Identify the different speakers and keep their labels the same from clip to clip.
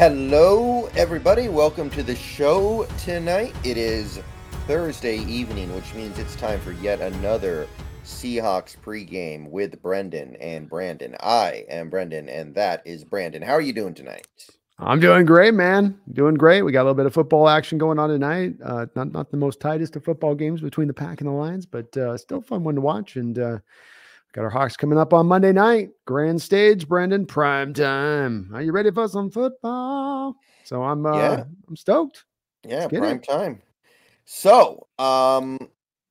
Speaker 1: Hello, everybody. Welcome to the show tonight. It is Thursday evening, which means it's time for yet another Seahawks pregame with Brendan and Brandon. I am Brendan, and that is Brandon. How are you doing tonight?
Speaker 2: I'm doing great, man. Doing great. We got a little bit of football action going on tonight. Uh, not not the most tightest of football games between the Pack and the Lions, but uh, still fun one to watch. And uh, got our Hawks coming up on Monday night. Grand stage, Brandon, Prime time. Are you ready for some football? So I'm uh,
Speaker 1: Yeah.
Speaker 2: I'm stoked.
Speaker 1: Yeah, prime
Speaker 2: it.
Speaker 1: time. So, um,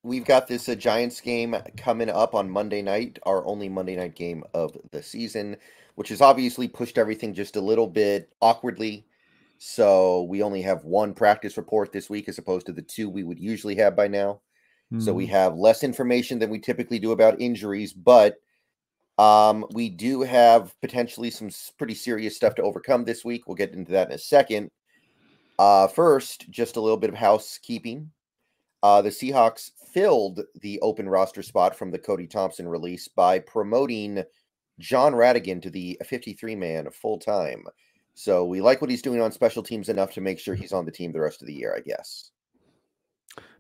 Speaker 1: we've got this uh, Giants game coming up on Monday night, our only Monday night game of the season, which has obviously pushed everything just a little bit awkwardly. So we only have one practice report this week as opposed to the two we would usually have by now. So we
Speaker 2: Mhm.
Speaker 1: have less information than we typically do about injuries, but um, we do have potentially some pretty serious stuff to overcome this week. We'll get into that in a second. Uh, first, just a little bit of housekeeping. Uh, the Seahawks filled the open roster spot from the Cody Thompson release by promoting Jon Rhattigan to the 53 man full time. So we like what he's doing on special teams enough to make sure he's on the team the rest of the year, I guess.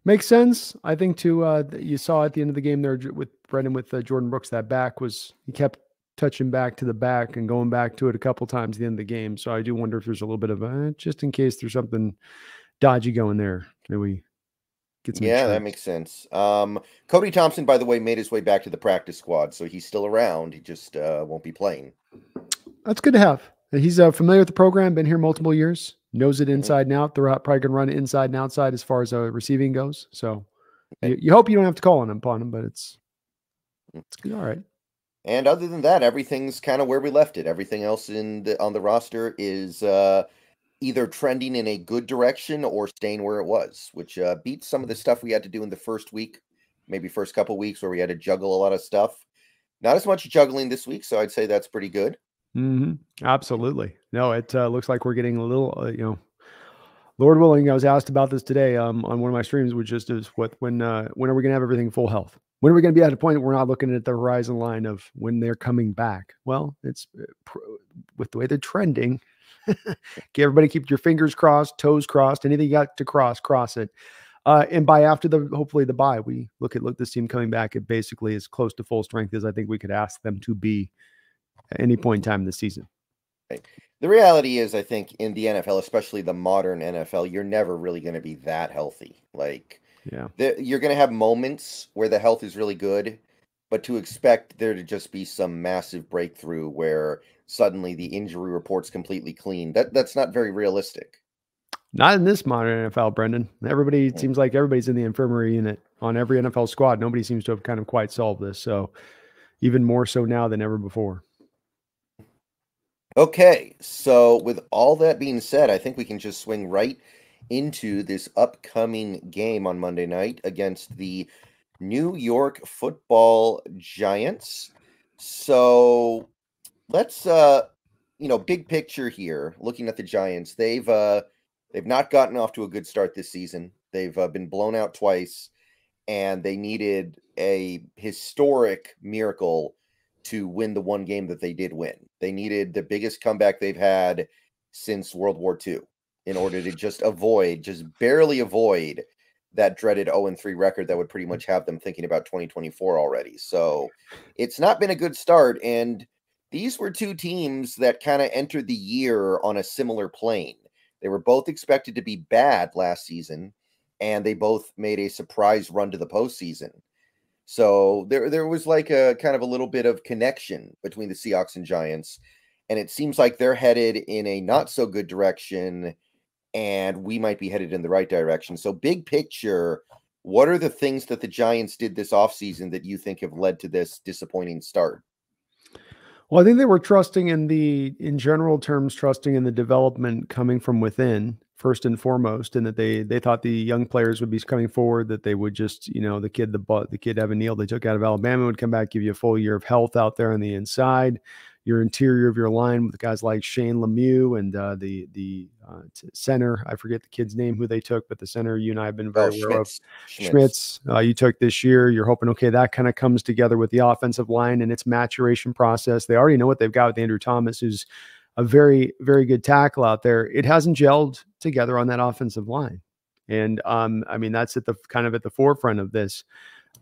Speaker 2: Makes sense. I think too. Uh, you saw at the end of the game there with Brendan with uh, Jordyn Brooks. That back was he kept touching back to the back and going back to it a couple times at the end of the game. So I do wonder if there's a little bit of uh, just in case there's something dodgy going there that we get some.
Speaker 1: Yeah, that makes sense. Um, Cody Thompson, by the way, made his way back to the practice squad, so he's still around. He just uh, won't be playing.
Speaker 2: That's good to have. He's uh, familiar with the program. Been here multiple years. Knows it inside and out. Throughout, probably can run inside and outside as far as uh, receiving goes. So you, you hope you don't have to call on him upon him, but it's it's good. All right.
Speaker 1: And other than that, everything's kind of where we left it. Everything else in the on the roster is uh, either trending in a good direction or staying where it was, which uh, beats some of the stuff we had to do in the first week, maybe first couple weeks where we had to juggle a lot of stuff. Not as much juggling this week, so I'd say that's pretty good.
Speaker 2: Hmm Absolutely. No, it uh, looks like we're getting a little, uh, you know, Lord willing. I was asked about this today um, on one of my streams, which just is what when uh, when are we going to have everything full health? When are we going to be at a point where we're not looking at the horizon line of when they're coming back? Well, it's uh, with the way they're trending. okay, everybody, keep your fingers crossed, toes crossed. Anything you got to cross, cross it. Uh, and by after the hopefully the buy, we look at look this team coming back at basically as close to full strength as I think we could ask them to be at any point in time this season.
Speaker 1: The reality is, I think in the NFL, especially the modern NFL, you're never really going to be that healthy. Like,
Speaker 2: Yeah.
Speaker 1: the, you're going to have moments where the health is really good, but to expect there to just be some massive breakthrough where suddenly the injury report's completely clean, that that's not very realistic.
Speaker 2: Not in this modern NFL, Brendan. Everybody it
Speaker 1: Mm.
Speaker 2: seems like everybody's in the infirmary unit on every NFL squad. Nobody seems to have kind of quite solved this. So even more so now than ever before.
Speaker 1: Okay, so with all that being said, I think we can just swing right into this upcoming game on Monday night against the New York Football Giants. So let's uh you know, big picture here, looking at the Giants, they've uh they've not gotten off to a good start this season. They've uh, been blown out twice and they needed a historic miracle to win the one game that they did win. They needed the biggest comeback they've had since World War II in order to just avoid, just barely avoid that dreaded 0 3 record that would pretty mm. much have them thinking about 2024 already. So it's not been a good start. And these were two teams that kind of entered the year on a similar plane. They were both expected to be bad last season, and they both made a surprise run to the postseason. So there there was like a kind of a little bit of connection between the Seahawks and Giants, and it seems like they're headed in a not so good direction, and we might be headed in the right direction. So big picture, what are the things that the Giants did this offseason that you think have led to this disappointing start?
Speaker 2: Well, I think they were trusting in the, in general terms, trusting in the development coming from within first and foremost, and that they they thought the young players would be coming forward, that they would just, you know, the kid, the the kid Evan Neal they took out of Alabama would come back, give you a full year of health out there on the inside. Your interior of your line with guys like Shane Lemieux and uh, the the uh, center, I forget the kid's name who they took, but the center you and I have been
Speaker 1: Oh,
Speaker 2: very aware of.
Speaker 1: Schmitz. Schmitz.
Speaker 2: Schmitz, uh, you took this year. You're hoping, okay, that kind of comes together with the offensive line and its maturation process. They already know what they've got with Andrew Thomas, who's a very, very good tackle out there. It hasn't gelled together on that offensive line. And um, I mean, that's at the kind of at the forefront of this.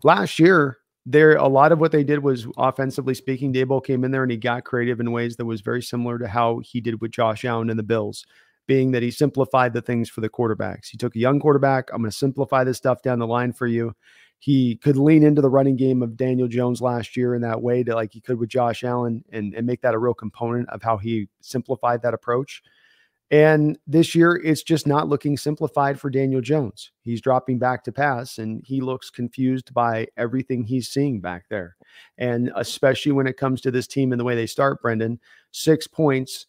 Speaker 2: Last year, there a lot of what they did was offensively speaking, Daboll came in there and he got creative in ways that was very similar to how he did with Josh Allen and the Bills, being that he simplified the things for the quarterbacks. He took a young quarterback, I'm going to simplify this stuff down the line for you. He could lean into the running game of Daniel Jones last year in that way to like he could with Josh Allen and, and make that a real component of how he simplified that approach. And this year, it's just not looking simplified for Daniel Jones. He's dropping back to pass and he looks confused by everything he's seeing back there. And especially when it comes to this team and the way they start, Brendan, six points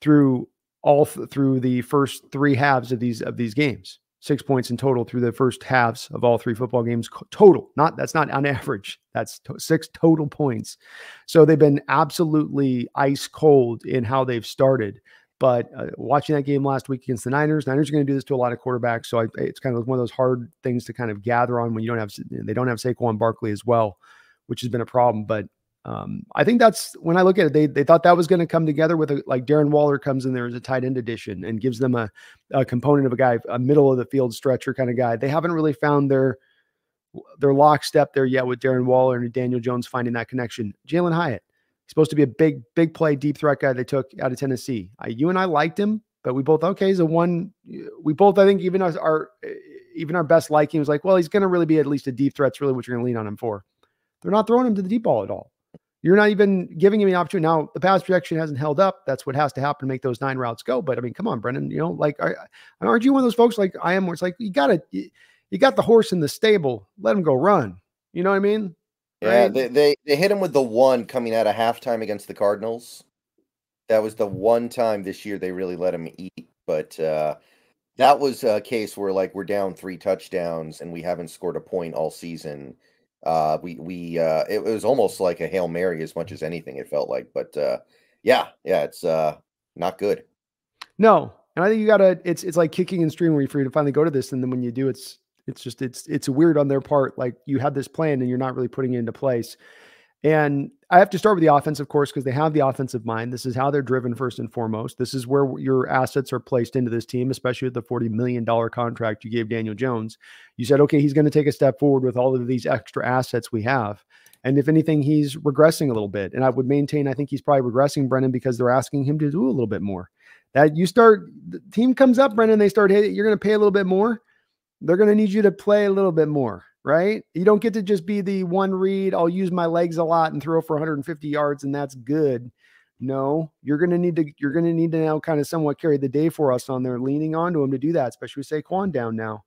Speaker 2: through all th- through the first three halves of these of these games. Six points in total through the first halves of all three football games total. Not that's not on average. That's to- six total points. So they've been absolutely ice cold in how they've started. But uh, watching that game last week against the Niners, Niners are going to do this to a lot of quarterbacks. So I, it's kind of one of those hard things to kind of gather on when you don't have they don't have Saquon Barkley as well, which has been a problem. But um, I think that's when I look at it, they they thought that was going to come together with a, like Darren Waller comes in there as a tight end addition and gives them a, a component of a guy, a middle of the field stretcher kind of guy. They haven't really found their their lockstep there yet with Darren Waller and Daniel Jones finding that connection. Jalen Hyatt, He's supposed to be a big, big play, deep threat guy they took out of Tennessee. I, you and I liked him, but we both okay. He's a one. We both, I think, even our, our even our best liking was like, well, he's going to really be at least a deep threat. That's really what you're going to lean on him for. They're not throwing him to the deep ball at all. You're not even giving him an opportunity. Now, the pass protection hasn't held up. That's what has to happen to make those nine routes go. But I mean, come on, Brendan. You know, like, aren't you one of those folks like I am, where it's like you got to, you, you got the horse in the stable. Let him go run. You know what I mean?
Speaker 1: Yeah, right? they, they they hit him with the one coming out of halftime against the Cardinals. That was the one time this year they really let him eat. But uh, that was a case where like we're down three touchdowns and we haven't scored a point all season. Uh, we we uh, it was almost like a hail mary as much as anything. It felt like, but uh, yeah, yeah, it's uh, not good.
Speaker 2: No, and I think you gotta. It's it's like kicking and streaming where you for you to finally go to this, and then when you do, it's it's just it's it's weird on their part. Like you had this plan and you're not really putting it into place. And I have to start with the offense, of course, because they have the offensive mind. This is how they're driven first and foremost. This is where your assets are placed into this team, especially with the $40 million contract you gave Daniel Jones. You said, okay, he's going to take a step forward with all of these extra assets we have. And if anything, he's regressing a little bit. And I would maintain, I think he's probably regressing, Brennan, because they're asking him to do a little bit more. That you start, the team comes up, Brennan, they start, hey, you're going to pay a little bit more they're going to need you to play a little bit more, right? You don't get to just be the one read, I'll use my legs a lot and throw for 150 yards and that's good. No, you're going to need to you're going to need to now kind of somewhat carry the day for us on there, leaning onto him to do that, especially with Saquon down now.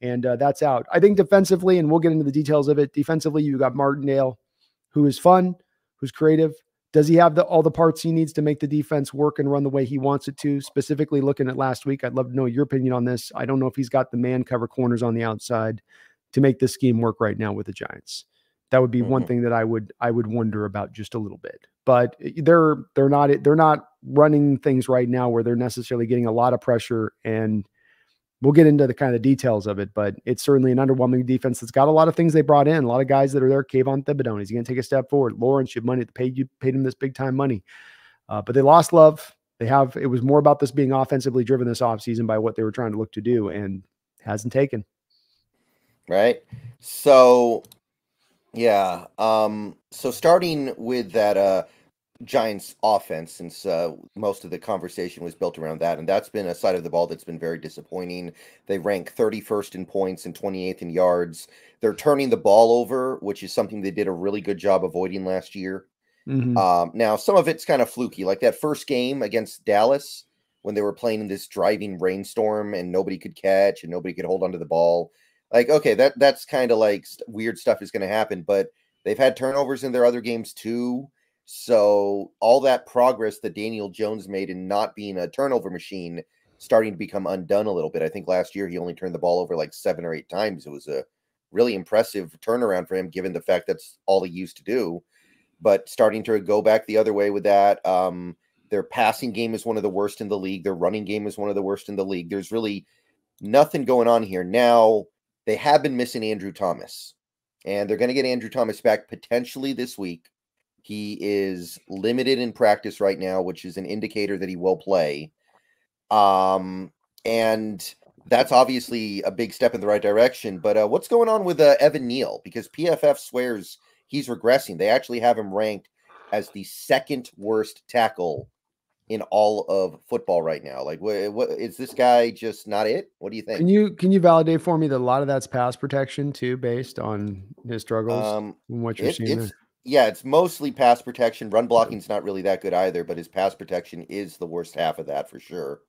Speaker 2: And uh, that's out. I think defensively, and we'll get into the details of it. Defensively, you got Martindale, who is fun, who's creative, does he have the, all the parts he needs to make the defense work and run the way he wants it to? Specifically, looking at last week, I'd love to know your opinion on this. I don't know if he's got the man cover corners on the outside to make this scheme work right now with the Giants. That would be mm-hmm. one thing that I would I would wonder about just a little bit. But eh, they're they're not they're not running things right now where they're necessarily getting a lot of pressure and we'll get into the kind of details of it, but it's certainly an underwhelming defense that's got a lot of things they brought in, a lot of guys that are there. Kayvon Thibodeaux, is going to take a step forward? Lawrence, you money, paid you paid him this big time money, uh, but they lost love. They have it was more about this being offensively driven this offseason by what they were trying to look to do, and hasn't taken.
Speaker 1: Right. So, yeah. Um. So starting with that, uh, Giants offense since uh, most of the conversation was built around that. And that's been a side of the ball that's been very disappointing. They rank 31st in points and 28th in yards. They're turning the ball over, which is something they did a really good job avoiding last year. Mm-hmm. Um, now, some of it's kind of fluky, like that first game against Dallas when they were playing in this driving rainstorm and nobody could catch and nobody could hold onto the ball. Like, okay, that that's kind of like weird stuff is going to happen, but they've had turnovers in their other games too. So all that progress that Daniel Jones made in not being a turnover machine starting to become undone a little bit. I think last year he only turned the ball over like seven or eight times. It was a really impressive turnaround for him, given the fact that's all he used to do. But starting to go back the other way with that. Um, their passing game is one of the worst in the league. Their running game is one of the worst in the league. There's really nothing going on here. Now, they have been missing Andrew Thomas, and they're going to get Andrew Thomas back potentially this week. He is limited in practice right now, which is an indicator that he will play. Um, and that's obviously a big step in the right direction. But uh, what's going on with uh, Evan Neal? Because PFF swears he's regressing. They actually have him ranked as the second worst tackle in all of football right now. Like, what, what is this guy just not it? What do you think?
Speaker 2: Can you can you validate for me that a lot of that's pass protection too, based on his struggles? Um, what you're it, seeing.
Speaker 1: It's, yeah, it's mostly pass protection. Run blocking's not really that good either, but his pass protection is the worst half of that for sure.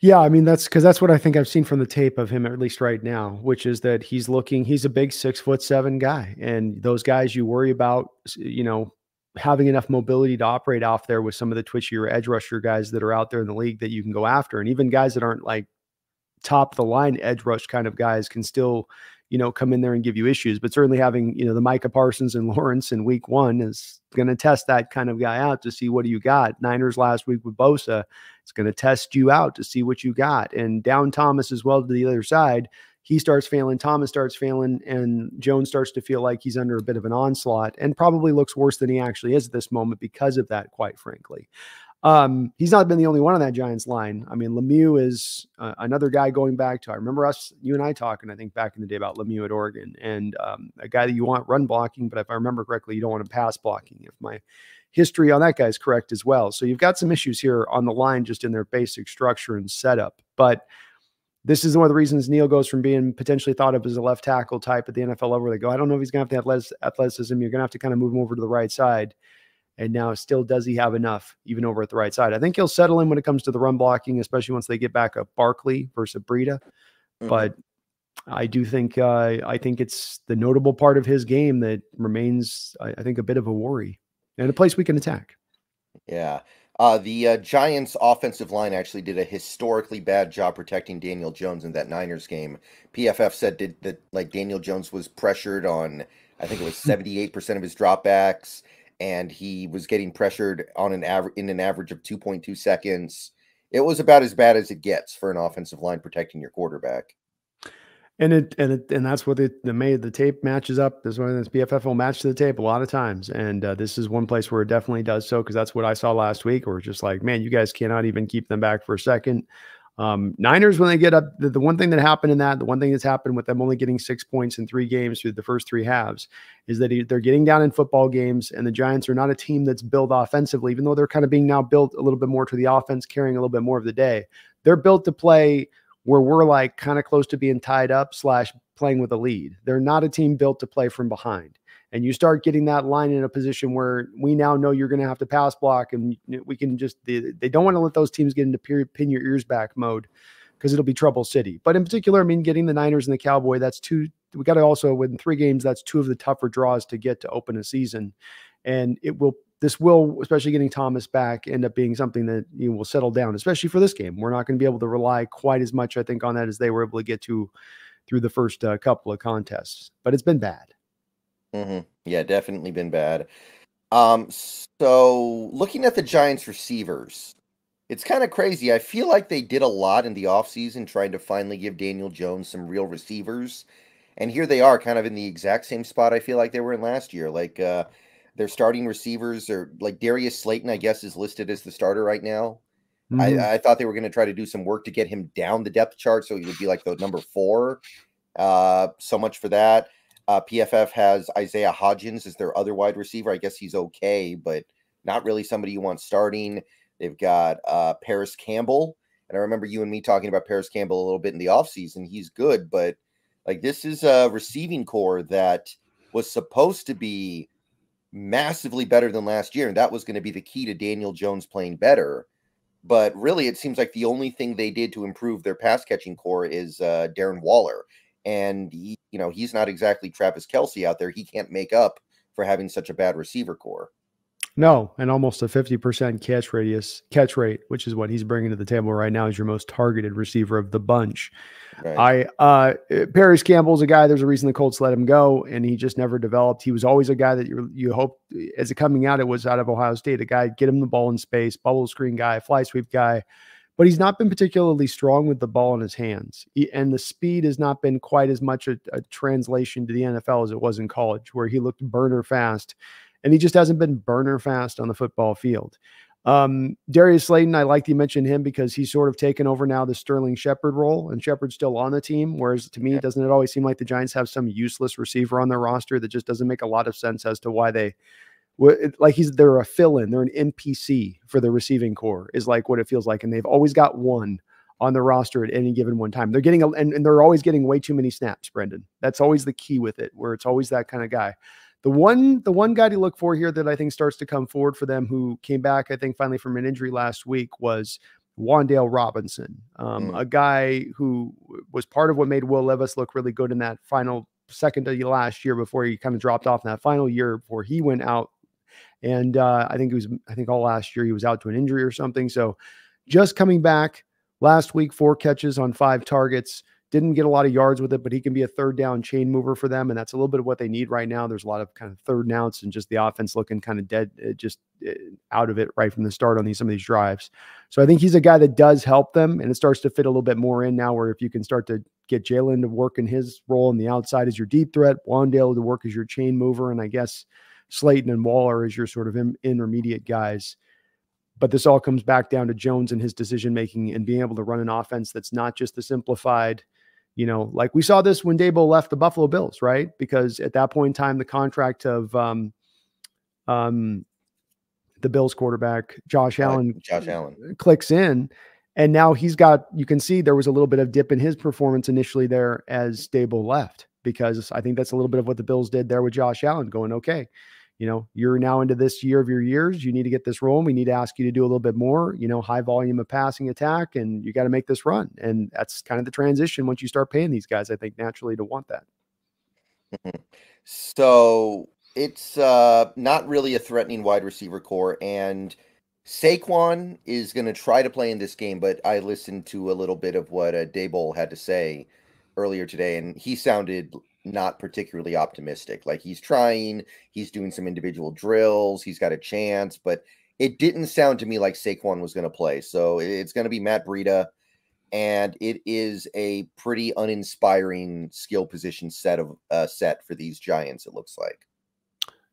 Speaker 2: Yeah, I mean that's because that's what I think I've seen from the tape of him, at least right now, which is that he's looking. He's a big six foot seven guy, and those guys you worry about, you know, having enough mobility to operate off there with some of the twitchier edge rusher guys that are out there in the league that you can go after, and even guys that aren't like top the line edge rush kind of guys can still you know, come in there and give you issues. But certainly having, you know, the Micah Parsons and Lawrence in week one is going to test that kind of guy out to see what do you got. Niners last week with Bosa, it's going to test you out to see what you got. And down Thomas as well to the other side, he starts failing, Thomas starts failing, and Jones starts to feel like he's under a bit of an onslaught and probably looks worse than he actually is at this moment because of that, quite frankly. Um, he's not been the only one on that Giants line. I mean, Lemieux is uh, another guy going back to. I remember us, you and I talking, I think back in the day about Lemieux at Oregon, and um, a guy that you want run blocking, but if I remember correctly, you don't want him pass blocking. If my history on that guy is correct as well, so you've got some issues here on the line just in their basic structure and setup. But this is one of the reasons Neal goes from being potentially thought of as a left tackle type at the NFL level. They go, I don't know if he's going to have to the athleticism. You're going to have to kind of move him over to the right side and now, still, does he have enough even over at the right side? I think he'll settle in when it comes to the run blocking, especially once they get back a Barkley versus Breida. Mm-hmm. But I do think uh, I think it's the notable part of his game that remains, I, I think, a bit of a worry and a place we can attack.
Speaker 1: Yeah. Uh, the uh, Giants' offensive line actually did a historically bad job protecting Daniel Jones in that Niners game. PFF said did, that like Daniel Jones was pressured on, I think it was seventy eight percent of his dropbacks and he was getting pressured on an average in an average of 2.2 seconds. It was about as bad as it gets for an offensive line protecting your quarterback.
Speaker 2: And it and it and that's what the the made the tape matches up. This one this PFF will match to the tape a lot of times, and uh, this is one place where it definitely does so because that's what I saw last week. Where it's just like, man, you guys cannot even keep them back for a second. Um, Niners, when they get up, the, the, one thing that happened in that, the one thing that's happened with them only getting six points in three games through the first three halves is that they're getting down in football games, and the Giants are not a team that's built offensively, even though they're kind of being now built a little bit more to the offense, carrying a little bit more of the day. They're built to play where we're like kind of close to being tied up slash playing with a lead. They're not a team built to play from behind and you start getting that line in a position where we now know you're going to have to pass block and we can just they, don't want to let those teams get into pin your ears back mode because it'll be trouble city. But in particular i mean getting the niners and the cowboy that's two we got to also win three games that's two of the tougher draws to get to open a season. And it will this will especially getting thomas back end up being something that you will settle down especially for this game. We're not going to be able to rely quite as much i think on that as they were able to get to through the first uh, couple of contests but it's been bad
Speaker 1: Mm-hmm. Yeah, definitely been bad. Um, so looking at the Giants receivers, it's kind of crazy. I feel like they did a lot in the offseason trying to finally give Daniel Jones some real receivers. And here they are, kind of in the exact same spot I feel like they were in last year. Like uh their starting receivers are like Darius Slayton, I guess, is listed as the starter right now. Mm-hmm. I, I thought they were going to try to do some work to get him down the depth chart so he would be like the number four. Uh, so much for that. Uh, PFF has Isaiah Hodgins as their other wide receiver. I guess he's okay, but not really somebody you want starting. They've got uh, Parris Campbell. And I remember you and me talking about Parris Campbell a little bit in the offseason. He's good, but like this is a receiving core that was supposed to be massively better than last year. And that was going to be the key to Daniel Jones playing better. But really, it seems like the only thing they did to improve their pass catching core is uh, Darren Waller and he, you know he's not exactly Travis Kelce out there. He can't make up for having such a bad receiver core.
Speaker 2: No, and almost a 50% catch radius, catch rate, which is what he's bringing to the table right now. Is your most targeted receiver of the bunch. Right. I uh Parris Campbell's a guy. There's a reason the Colts let him go, and he just never developed. He was always a guy that you you hope as a coming out, it was out of Ohio State, a guy get him the ball in space, bubble screen guy, fly sweep guy but he's not been particularly strong with the ball in his hands. He, and the speed has not been quite as much a, a, translation to the NFL as it was in college, where he looked burner fast and he just hasn't been burner fast on the football field. Um, Darius Slayton, I like you mentioned him because he's sort of taken over now the Sterling Shepard role, and Shepard's still on the team. Whereas to me, doesn't it always seem like the Giants have some useless receiver on their roster that just doesn't make a lot of sense as to why they like he's they're a fill-in, they're an NPC for the receiving core, is like what it feels like. And they've always got one on the roster at any given one time. They're getting a, and, and they're always getting way too many snaps, Brendan. That's always the key with it, where it's always that kind of guy. The one, the one guy to look for here that I think starts to come forward for them, who came back, I think, finally from an injury last week, was Wan'Dale Robinson, um, mm. a guy who was part of what made Will Levis look really good in that final second of last year before he kind of dropped off in that final year before he went out. And uh, I think it was, I think all last year he was out to an injury or something. So just coming back last week, four catches on five targets. Didn't get a lot of yards with it, but he can be a third down chain mover for them. And that's a little bit of what they need right now. There's a lot of kind of third outs and just the offense looking kind of dead, uh, just uh, out of it right from the start on these some of these drives. So I think he's a guy that does help them. And it starts to fit a little bit more in now where if you can start to get Jalen to work in his role on the outside as your deep threat, Wan'Dale to work as your chain mover. And I guess Slayton and Waller as your sort of in, intermediate guys. But this all comes back down to Jones and his decision making and being able to run an offense that's not just the simplified you know, like we saw this when Daboll left the Buffalo Bills, right? Because at that point in time, the contract of um, um, the Bills quarterback Josh Allen,
Speaker 1: Josh Allen
Speaker 2: clicks in, and now he's got. You can see there was a little bit of dip in his performance initially there as Daboll left, because I think that's a little bit of what the Bills did there with Josh Allen, going okay you know, you're now into this year of your years. You need to get this rolling. We need to ask you to do a little bit more, you know, high volume of passing attack, and you got to make this run. And that's kind of the transition once you start paying these guys, I think, naturally to want that.
Speaker 1: So it's uh, not really a threatening wide receiver core. And Saquon is going to try to play in this game, but I listened to a little bit of what uh, Daboll had to say earlier today, and he sounded not particularly optimistic. Like he's trying, he's doing some individual drills, he's got a chance, but it didn't sound to me like Saquon was going to play. So it's going to be Matt Breida, and it is a pretty uninspiring skill position set of uh, set for these Giants. It looks like.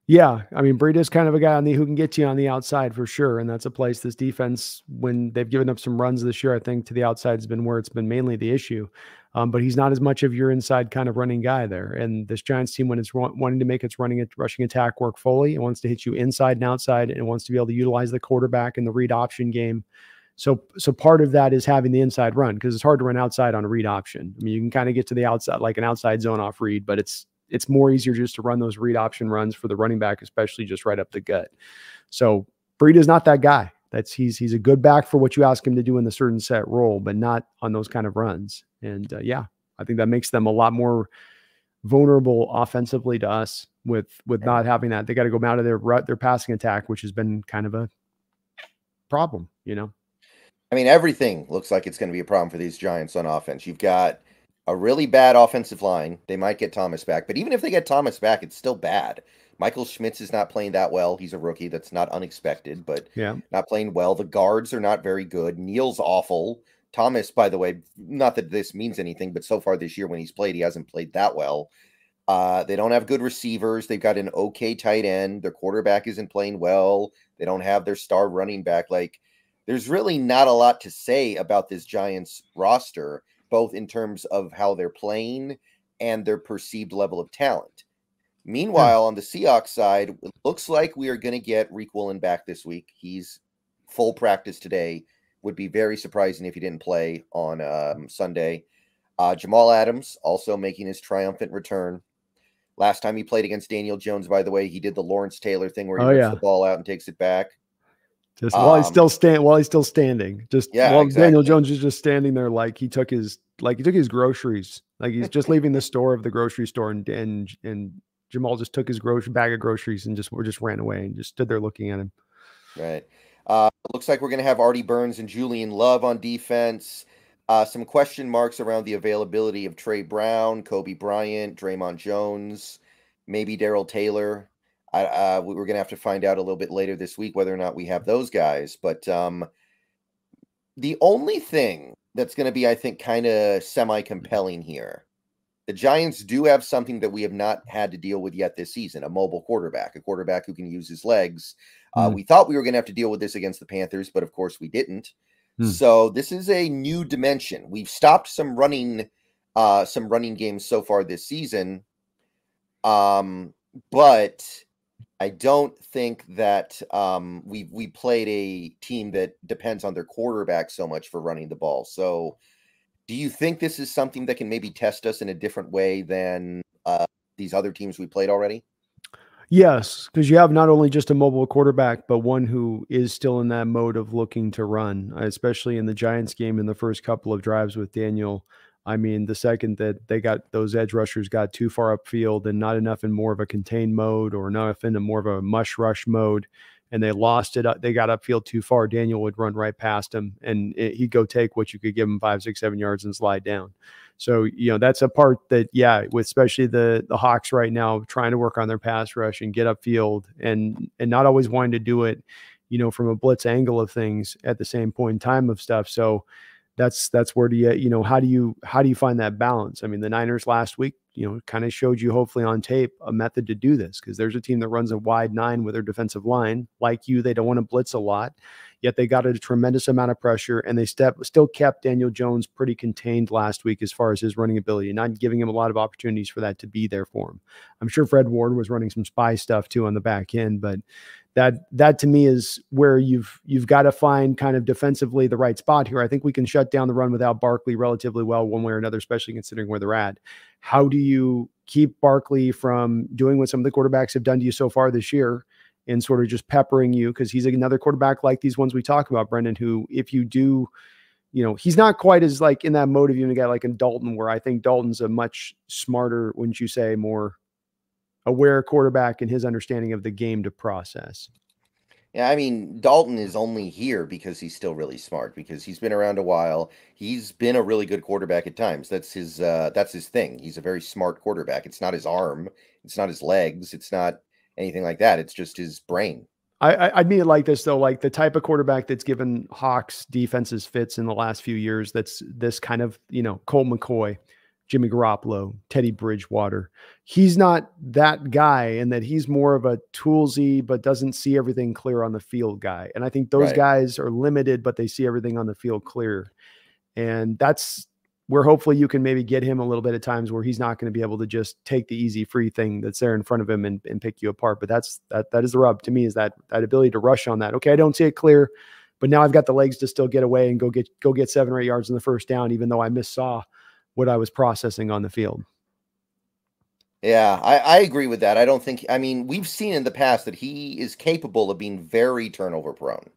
Speaker 2: Yeah, I mean Breida's kind of a guy on the who can get you on the outside for sure, and that's a place this defense, when they've given up some runs this year, I think to the outside has been where it's been mainly the issue. Um, but he's not as much of your inside kind of running guy there. And this Giants team, when it's wanting to make its running rushing attack work fully, it wants to hit you inside and outside, and wants to be able to utilize the quarterback in the read option game. So, so part of that is having the inside run because it's hard to run outside on a read option. I mean, you can kind of get to the outside like an outside zone off read, but it's it's more easier just to run those read option runs for the running back, especially just right up the gut. So Breida is not that guy. That's he's he's a good back for what you ask him to do in the certain set role, but not on those kind of runs. And uh, yeah, I think that makes them a lot more vulnerable offensively to us with with not having that. They got to go out of their their passing attack, which has been kind of a problem, you know.
Speaker 1: I mean, everything looks like it's going to be a problem for these Giants on offense. You've got a really bad offensive line. They might get Thomas back, but even if they get Thomas back, it's still bad. Michael Schmitz is not playing that well. He's a rookie. That's not unexpected, but
Speaker 2: yeah,
Speaker 1: not playing well. The guards are not very good. Neal's awful. Thomas, by the way, not that this means anything, but so far this year when he's played, he hasn't played that well. Uh, they don't have good receivers. They've got an okay tight end. Their quarterback isn't playing well. They don't have their star running back. Like, there's really not a lot to say about this Giants roster both in terms of how they're playing and their perceived level of talent. Meanwhile, on the Seahawks side, it looks like we are going to get Riq Woolen back this week. He's full practice today. Would be very surprising if he didn't play on um, Sunday. Uh, Jamal Adams also making his triumphant return. Last time he played against Daniel Jones, by the way, he did the Lawrence Taylor thing where he oh, yeah. the ball out and takes it back.
Speaker 2: Just while he's um, still stand while he's still standing. Just yeah, while exactly. Daniel Jones is just standing there like he took his like he took his groceries. Like he's just leaving the store of the grocery store and and and Jamal just took his grocery bag of groceries and just or just ran away and just stood there looking at him.
Speaker 1: Right. Uh, looks like we're gonna have Artie Burns and Julian Love on defense. Uh, some question marks around the availability of Tre Brown, Coby Bryant, Dre'Mont Jones, maybe Darrell Taylor. I, uh, we're going to have to find out a little bit later this week whether or not we have those guys. But um, the only thing that's going to be, I think, kind of semi compelling here the Giants do have something that we have not had to deal with yet this season a mobile quarterback, a quarterback who can use his legs. Uh, mm. We thought we were going to have to deal with this against the Panthers, but of course we didn't. Mm. So this is a new dimension. We've stopped some running, uh, some running games so far this season, um, but I don't think that um, we we played a team that depends on their quarterback so much for running the ball. So, do you think this is something that can maybe test us in a different way than uh, these other teams we played already?
Speaker 2: Yes, because you have not only just a mobile quarterback, but one who is still in that mode of looking to run, especially in the Giants game in the first couple of drives with Daniel I mean, the second that they got those edge rushers got too far upfield and not enough in more of a contained mode or not enough in a more of a mush rush mode, and they lost it, uh, they got upfield too far. Daniel would run right past him, and it, he'd go take what you could give him five, six, seven yards and slide down. So you know that's a part that yeah, with especially the the Hawks right now trying to work on their pass rush and get upfield and and not always wanting to do it, you know, from a blitz angle of things at the same point in time of stuff. So that's that's where do you you know how do you how do you find that balance? I mean, the Niners last week, you know, kind of showed you hopefully on tape a method to do this because there's a team that runs a wide nine with their defensive line. Like you, they don't want to blitz a lot, yet they got a tremendous amount of pressure and they step still kept Daniel Jones pretty contained last week as far as his running ability, not giving him a lot of opportunities for that to be there for him. I'm sure Fred Warner was running some spy stuff too on the back end, but that that to me is where you've you've got to find kind of defensively the right spot here. I think we can shut down the run without Barkley relatively well one way or another, especially considering where they're at. How do you keep Barkley from doing what some of the quarterbacks have done to you so far this year and sort of just peppering you because he's another quarterback like these ones we talk about, Brendan, who if you do you know, he's not quite as like in that mode of even a guy like in Dalton, where I think Dalton's a much smarter, wouldn't you say, more aware quarterback and his understanding of the game to process.
Speaker 1: Yeah, I mean, Dalton is only here because he's still really smart because he's been around a while. He's been a really good quarterback at times. That's his uh that's his thing. He's a very smart quarterback. It's not his arm, it's not his legs, it's not anything like that. It's just his brain.
Speaker 2: I, I, would mean it like this though, like the type of quarterback that's given Hawks defenses fits in the last few years. That's this kind of you know Colt McCoy, Jimmy Garoppolo, Teddy Bridgewater. He's not that guy, and that he's more of a toolsy, but doesn't see everything clear on the field guy. And I think those right. guys are limited, but they see everything on the field clear. And that's where hopefully you can maybe get him a little bit at times where he's not going to be able to just take the easy free thing that's there in front of him and, and pick you apart. But that's that that is the rub to me is that that ability to rush on that. Okay, I don't see it clear, but now I've got the legs to still get away and go get go get seven or eight yards in the first down, even though I missaw what I was processing on the field.
Speaker 1: Yeah, I, I agree with that. I don't think, I mean, we've seen in the past that he is capable of being very turnover prone.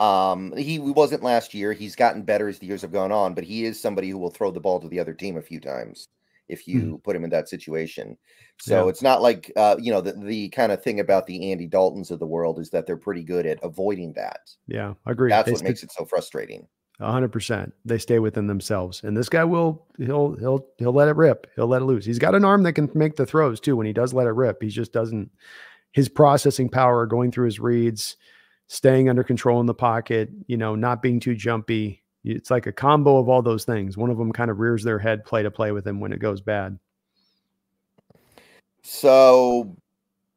Speaker 1: Um, he wasn't last year. He's gotten better as the years have gone on, but he is somebody who will throw the ball to the other team a few times if you mm-hmm. put him in that situation. So yeah. it's not like uh, you know the the kind of thing about the Andy Daltons of the world is that they're pretty good at avoiding that.
Speaker 2: Yeah, I agree.
Speaker 1: That's they what makes it so frustrating
Speaker 2: hundred percent. They stay within themselves. And this guy will he'll he'll he'll let it rip. He'll let it loose. He's got an arm that can make the throws too when he does let it rip. He just doesn't his processing power going through his reads, staying under control in the pocket, you know, not being too jumpy. It's like a combo of all those things. One of them kind of rears their head play to play with him when it goes bad.
Speaker 1: So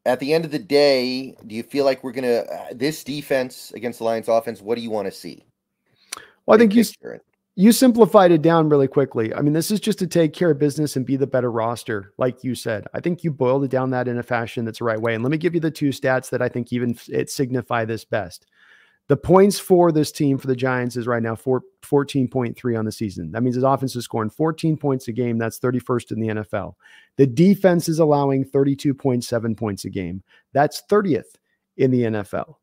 Speaker 1: at the end of the day, do you feel like we're going to uh, this defense against the Lions offense, what do you want to see?
Speaker 2: Well, I think you you simplified it down really quickly. I mean, this is just to take care of business and be the better roster, like you said. I think you boiled it down that in a fashion that's the right way. And let me give you the two stats that I think even it signify this best. The points for this team for the Giants is right now 4, 14.3 on the season. That means his offense is scoring 14 points a game. That's 31st in the NFL. The defense is allowing 32.7 points a game. That's 30th in the NFL.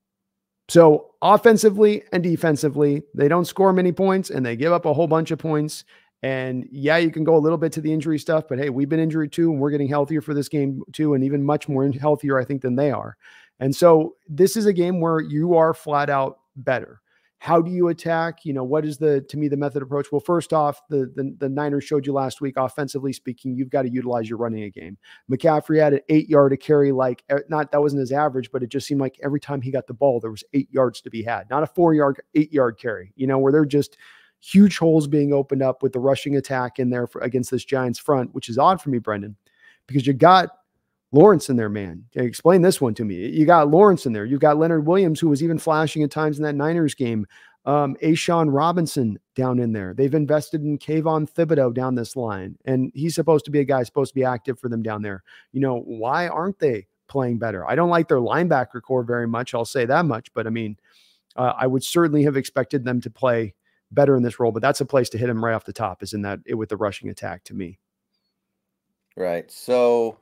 Speaker 2: So offensively and defensively, they don't score many points and they give up a whole bunch of points. And yeah, you can go a little bit to the injury stuff, but hey, we've been injured too, and we're getting healthier for this game too, and even much more healthier, I think, than they are. And so this is a game where you are flat out better. How do you attack? You know, what is the to me the method approach? Well, first off, the the, the Niners showed you last week, offensively speaking, you've got to utilize your running game. McCaffrey had an eight yard to carry, like er, not that wasn't his average, but it just seemed like every time he got the ball, there was eight yards to be had. Not a four yard, eight yard carry, you know, where they're just huge holes being opened up with the rushing attack in there for, against this Giants front, which is odd for me, Brendan, because you got Lawrence in there, man. Explain this one to me. You got Lawrence in there. You've got Leonard Williams, who was even flashing at times in that Niners game. Um, A'Shawn Robinson down in there. They've invested in Kayvon Thibodeaux down this line, and he's supposed to be a guy supposed to be active for them down there. You know, why aren't they playing better? I don't like their linebacker core very much. I'll say that much, but I mean, uh, I would certainly have expected them to play better in this role, but that's a place to hit him right off the top is in that it, with the rushing attack to me.
Speaker 1: Right. So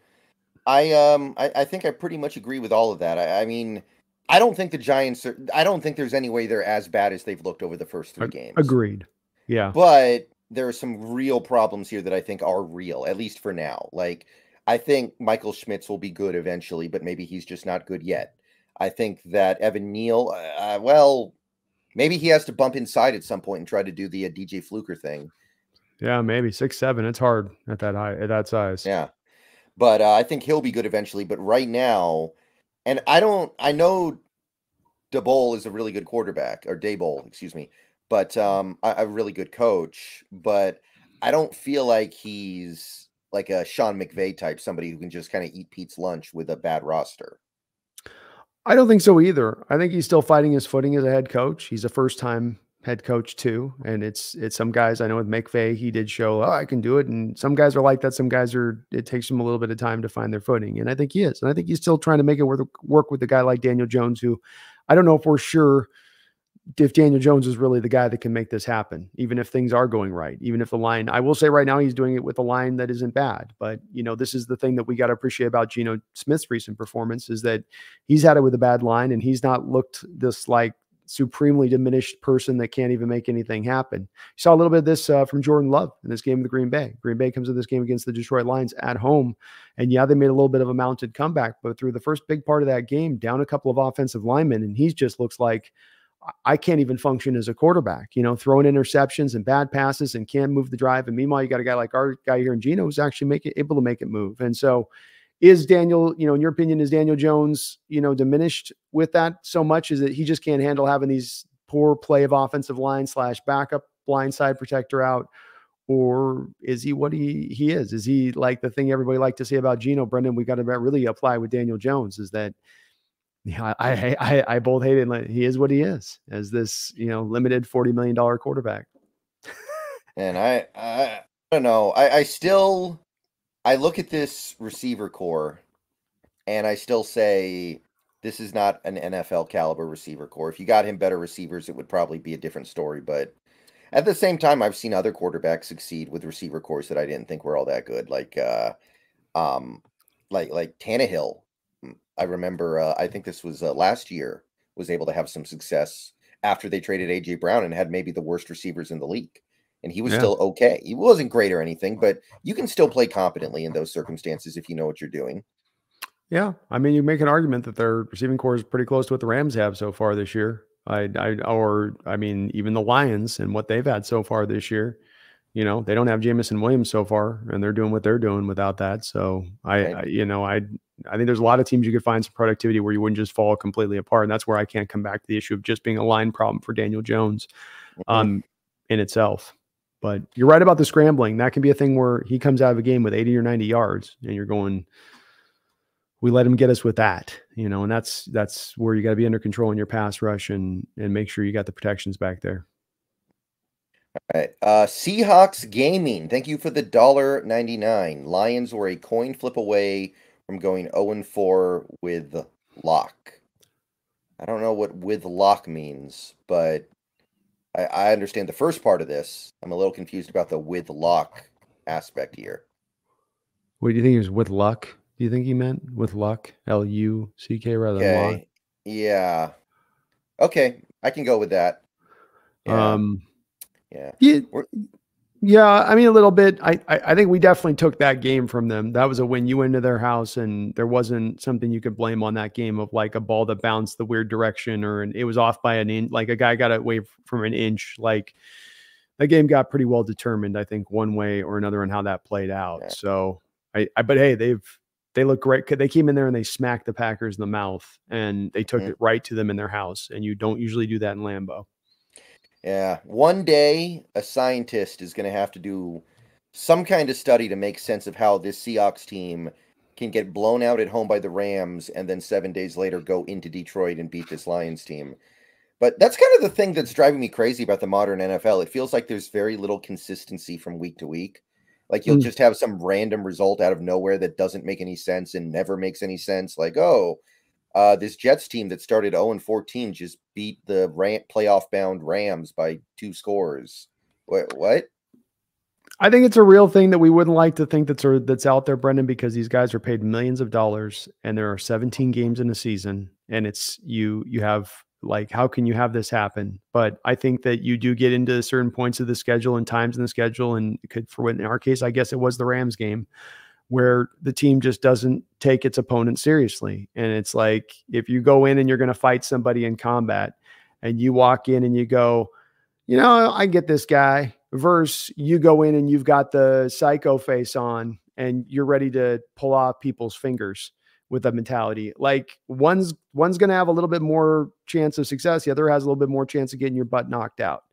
Speaker 1: I um I, I think I pretty much agree with all of that. I, I mean, I don't think the Giants are I don't think there's any way they're as bad as they've looked over the first three games.
Speaker 2: Agreed. Yeah.
Speaker 1: But there are some real problems here that I think are real, at least for now. Like I think Michael Schmitz will be good eventually, but maybe he's just not good yet. I think that Evan Neal, uh, uh well, maybe he has to bump inside at some point and try to do the uh, DJ Fluker thing.
Speaker 2: Yeah, maybe six seven. It's hard at that high at that size.
Speaker 1: Yeah, but uh, I think he'll be good eventually. But right now, and I don't, I know Daboll is a really good quarterback, or Daboll, excuse me, but um, a, a really good coach. But I don't feel like he's like a Sean McVay type, somebody who can just kind of eat Pete's lunch with a bad roster.
Speaker 2: I don't think so either. I think he's still fighting his footing as a head coach. He's a first time head coach too. And it's it's some guys I know with McVay, he did show, oh, I can do it. And some guys are like that. Some guys are it takes them a little bit of time to find their footing. And I think he is. And I think he's still trying to make it work work with a guy like Daniel Jones, who I don't know if we're sure if Daniel Jones is really the guy that can make this happen, even if things are going right, even if the line, I will say right now, he's doing it with a line that isn't bad. But, you know, this is the thing that we got to appreciate about Geno Smith's recent performance is that he's had it with a bad line and he's not looked this like supremely diminished person that can't even make anything happen. You saw a little bit of this uh, from Jordan Love in this game with the Green Bay. Green Bay comes to this game against the Detroit Lions at home. And yeah, they made a little bit of a mounted comeback, but through the first big part of that game, down a couple of offensive linemen, and he just looks like I can't even function as a quarterback, you know, throwing interceptions and bad passes and can't move the drive. And meanwhile, you got a guy like our guy here in Geno who's actually make it, able to make it move. And so is Daniel, you know, in your opinion, is Daniel Jones, you know, diminished with that so much? Is that he just can't handle having these poor play of offensive line slash backup blindside protector out? Or is he what he he is? Is he like the thing everybody like to say about Geno, Brendan? We got to really apply with Daniel Jones is that yeah, I, I I both hate it. He is what he is as this, you know, limited $40 million quarterback.
Speaker 1: and I I don't know. I, I still I look at this receiver core and I still say this is not an NFL caliber receiver core. If you got him better receivers, it would probably be a different story. But at the same time, I've seen other quarterbacks succeed with receiver cores that I didn't think were all that good, like uh, um, like like Tannehill. Mm, I remember, uh, I think this was uh, last year, was able to have some success after they traded AJ Brown and had maybe the worst receivers in the league and he was yeah. still okay. He wasn't great or anything, but you can still play competently in those circumstances if you know what you're doing.
Speaker 2: Yeah, I mean, you make an argument that their receiving core is pretty close to what the Rams have so far this year. I, I, or I mean, even the Lions and what they've had so far this year. You know, they don't have Jameson Williams so far, and they're doing what they're doing without that. So I, right. I, you know, I, I think there's a lot of teams you could find some productivity where you wouldn't just fall completely apart, and that's where I can't come back to the issue of just being a line problem for Daniel Jones, mm-hmm. um, in itself. But you're right about the scrambling. That can be a thing where he comes out of a game with 80 or 90 yards, and you're going, we let him get us with that, you know, and that's that's where you got to be under control in your pass rush and and make sure you got the protections back there.
Speaker 1: All right. Uh, Seahawks Gaming. Thank you for the dollar ninety nine. Lions were a coin flip away from going 0 and 4 with lock. I don't know what with lock means, but I, I understand the first part of this. I'm a little confused about the with luck aspect here.
Speaker 2: What do you think he was with luck? Do you think he meant with luck? L U C K rather
Speaker 1: okay.
Speaker 2: than luck?
Speaker 1: Yeah. Okay, I can go with that.
Speaker 2: Yeah. Um. Yeah. Yeah. Yeah, I mean a little bit. I, I, I think we definitely took that game from them. That was a win. You went into their house, and there wasn't something you could blame on that game of like a ball that bounced the weird direction, or an, it was off by an inch. Like a guy got away from an inch. Like that game got pretty well determined. I think one way or another on how that played out. Yeah. So I, I, but hey, they've they look great. They came in there and they smacked the Packers in the mouth, and they took mm-hmm. it right to them in their house. And you don't usually do that in Lambeau.
Speaker 1: Yeah. One day, a scientist is going to have to do some kind of study to make sense of how this Seahawks team can get blown out at home by the Rams and then seven days later go into Detroit and beat this Lions team. But that's kind of the thing that's driving me crazy about the modern NFL. It feels like there's very little consistency from week to week. Like you'll mm. just have some random result out of nowhere that doesn't make any sense and never makes any sense. Like, oh, uh, this Jets team that started 0 and 14 just beat the Ram- playoff bound Rams by two scores. What? What?
Speaker 2: I think it's a real thing that we wouldn't like to think that's that's out there, Brendan, because these guys are paid millions of dollars, and there are 17 games in a season, and it's you you have like how can you have this happen? But I think that you do get into certain points of the schedule and times in the schedule, and could for what in our case, I guess it was the Rams game where the team just doesn't take its opponent seriously. And it's like if you go in and you're going to fight somebody in combat and you walk in and you go, you know, I get this guy, versus you go in and you've got the psycho face on and you're ready to pull off people's fingers with that mentality. Like one's one's going to have a little bit more chance of success, the other has a little bit more chance of getting your butt knocked out.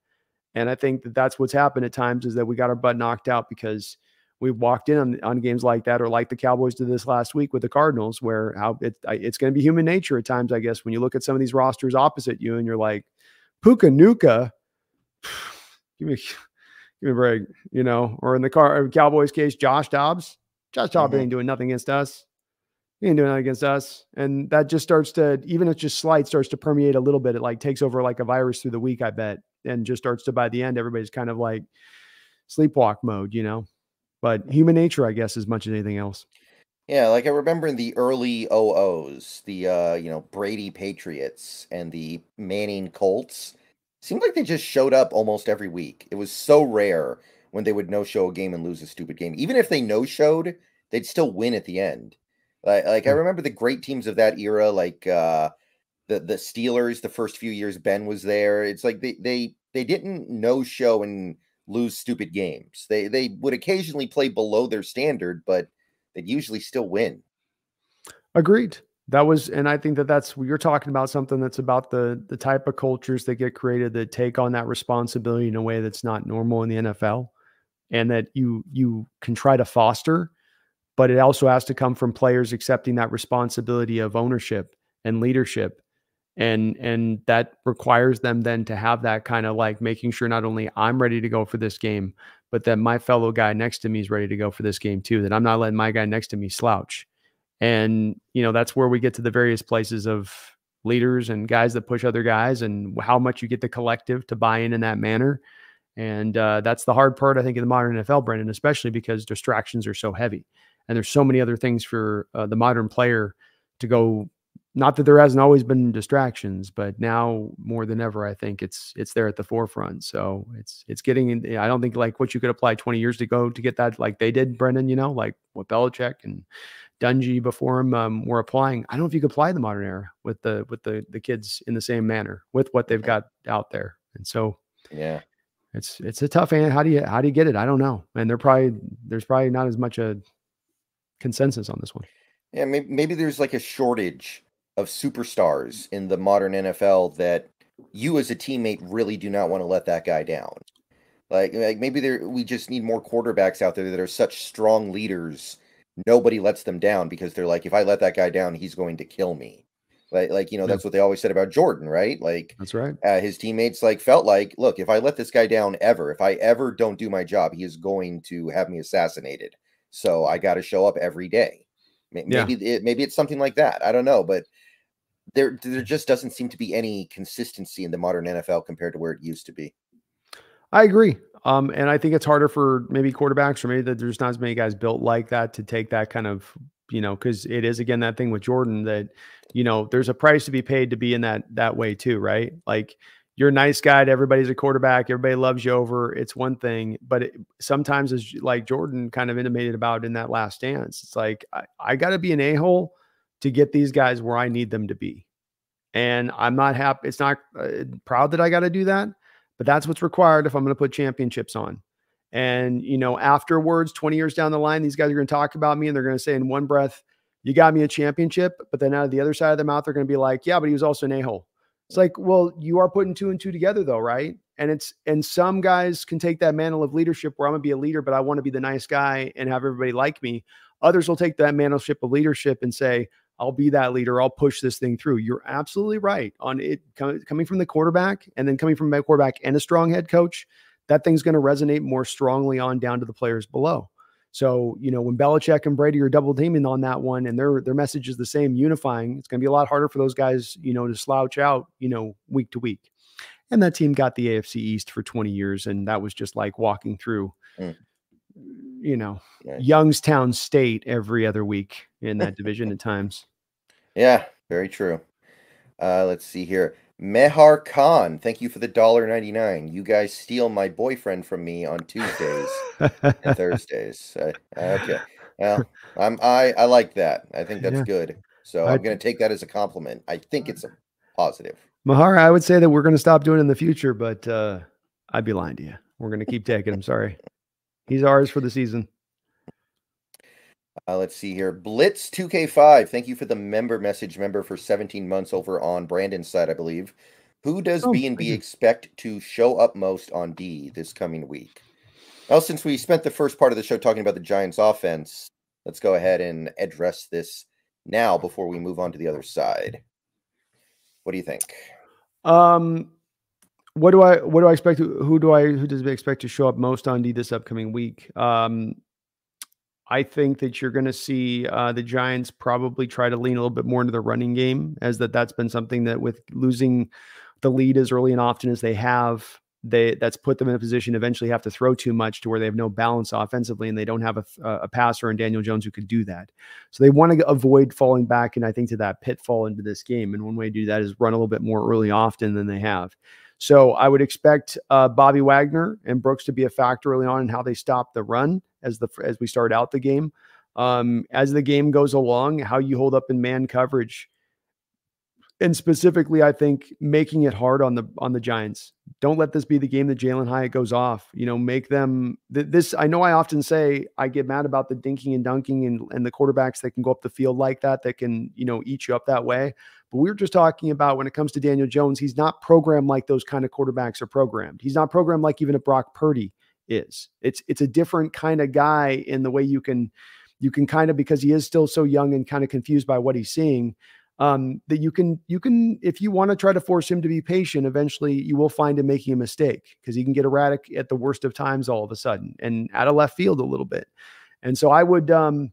Speaker 2: And I think that that's what's happened at times is that we got our butt knocked out because we walked in on, on games like that, or like the Cowboys did this last week with the Cardinals, where how it, it's going to be human nature at times, I guess, when you look at some of these rosters opposite you and you're like, Puka Nacua, give me, give me a break, you know, or in the car Cowboys case, Josh Dobbs, Josh Dobbs mm-hmm. ain't doing nothing against us. He ain't doing nothing against us. And that just starts to, even if it's just slight, starts to permeate a little bit. It like takes over like a virus through the week, I bet. And just starts to by the end, everybody's kind of like sleepwalk mode, you know? But human nature, I guess, as much as anything else.
Speaker 1: Yeah, like I remember in the early OOs, the uh, you know, Brady Patriots and the Manning Colts seemed like they just showed up almost every week. It was so rare when they would no show a game and lose a stupid game. Even if they no showed, they'd still win at the end. Like, like I hmm. remember the great teams of that era, like uh the the Steelers, the first few years Ben was there. It's like they they they didn't no show and lose stupid games. They they would occasionally play below their standard, but they'd usually still win.
Speaker 2: Agreed. That was, and I think that that's you're talking about something that's about the the type of cultures that get created that take on that responsibility in a way that's not normal in the NFL, and that you you can try to foster, but it also has to come from players accepting that responsibility of ownership and leadership and and that requires them then to have that kind of like making sure not only I'm ready to go for this game, but that my fellow guy next to me is ready to go for this game too. That I'm not letting my guy next to me slouch. And you know that's where we get to the various places of leaders and guys that push other guys, and how much you get the collective to buy in in that manner. And uh, that's the hard part, I think, in the modern NFL, Brendan, especially because distractions are so heavy, and there's so many other things for uh, the modern player to go not that there hasn't always been distractions, but now more than ever, I think it's it's there at the forefront. So it's it's getting. I don't think like what you could apply 20 years ago to get that like they did, Brendan. You know, like what Belichick and Dungy before him um, were applying. I don't know if you could apply the modern era with the with the the kids in the same manner with what they've got out there. And so
Speaker 1: yeah,
Speaker 2: it's it's a tough. And how do you how do you get it? I don't know. And they're probably there's probably not as much a consensus on this one.
Speaker 1: Yeah, maybe, maybe there's like a shortage of superstars in the modern NFL that you as a teammate really do not want to let that guy down. Like, like maybe there we just need more quarterbacks out there that are such strong leaders. Nobody lets them down because they're like, if I let that guy down, he's going to kill me. Like, like you know, that's what they always said about Jordan, right? Like,
Speaker 2: that's right.
Speaker 1: Uh, his teammates like felt like, look, if I let this guy down ever, if I ever don't do my job, he is going to have me assassinated. So I got to show up every day. Maybe yeah. it, maybe it's something like that. I don't know, but there there just doesn't seem to be any consistency in the modern NFL compared to where it used to be.
Speaker 2: I agree. Um, and I think it's harder for maybe quarterbacks or maybe that there's not as many guys built like that to take that kind of, you know, because it is again that thing with Jordan that, you know, there's a price to be paid to be in that that way too, right? Like you're a nice guy to everybody's a quarterback, everybody loves you over. It's one thing, but it, sometimes as like Jordan kind of intimated about in that last dance, it's like I, I got to be an a hole to get these guys where I need them to be. And I'm not happy. It's not uh, proud that I got to do that, but that's what's required if I'm going to put championships on. And, you know, afterwards, 20 years down the line, these guys are going to talk about me and they're going to say in one breath, you got me a championship. But then out of the other side of their mouth, they're going to be like, yeah, but he was also an a hole. It's like, well, you are putting two and two together, though, right? And it's and some guys can take that mantle of leadership where I'm gonna be a leader, but I want to be the nice guy and have everybody like me. Others will take that mantleship of leadership and say, I'll be that leader. I'll push this thing through. You're absolutely right on it coming from the quarterback and then coming from a quarterback and a strong head coach. That thing's going to resonate more strongly on down to the players below. So, you know, when Belichick and Brady are double teaming on that one and their their message is the same, unifying, it's going to be a lot harder for those guys, you know, to slouch out, you know, week to week. And that team got the AFC East for 20 years and that was just like walking through mm. You know, yeah. Youngstown State every other week in that division at times.
Speaker 1: Yeah, very true. Uh, let's see here. Mehar Khan, thank you for the dollar ninety nine. You guys steal my boyfriend from me on Tuesdays and Thursdays. Uh, okay, well, I'm I I like that. I think that's yeah. good. So I, am going to take that as a compliment. I think it's a positive.
Speaker 2: Mahar, I would say that we're going to stop doing it in the future, but uh, I'd be lying to you. We're going to keep taking him. Sorry, he's ours for the season.
Speaker 1: Uh, let's see here. Blitz 2K5. Thank you for the member message member for 17 months over on Brandon's side, I believe. Who does B and B expect to show up most on D this coming week? Well, since we spent the first part of the show talking about the Giants offense, let's go ahead and address this now before we move on to the other side. What do you think?
Speaker 2: Um what do I what do I expect who do I who does we expect to show up most on D this upcoming week? Um I think that you're going to see uh, the Giants probably try to lean a little bit more into the running game, as that that's been something that with losing the lead as early and often as they have, they that's put them in a position to eventually have to throw too much to where they have no balance offensively and they don't have a, a passer and Daniel Jones who could do that. So they want to avoid falling back and I think to that pitfall into this game. And one way to do that is run a little bit more early often than they have. So I would expect uh, Bobby Wagner and Brooks to be a factor early on in how they stop the run as the as we start out the game. Um, as the game goes along, how you hold up in man coverage, and specifically, I think making it hard on the on the Giants. Don't let this be the game that Jalin Hyatt goes off. You know, make them th- this. I know I often say I get mad about the dinking and dunking and and the quarterbacks that can go up the field like that that can you know eat you up that way. But we were just talking about when it comes to Daniel Jones, he's not programmed like those kind of quarterbacks are programmed. He's not programmed like even a Brock Purdy is. It's it's a different kind of guy in the way you can you can kind of because he is still so young and kind of confused by what he's seeing um, that you can you can if you want to try to force him to be patient eventually you will find him making a mistake because he can get erratic at the worst of times all of a sudden and out of left field a little bit and so i would um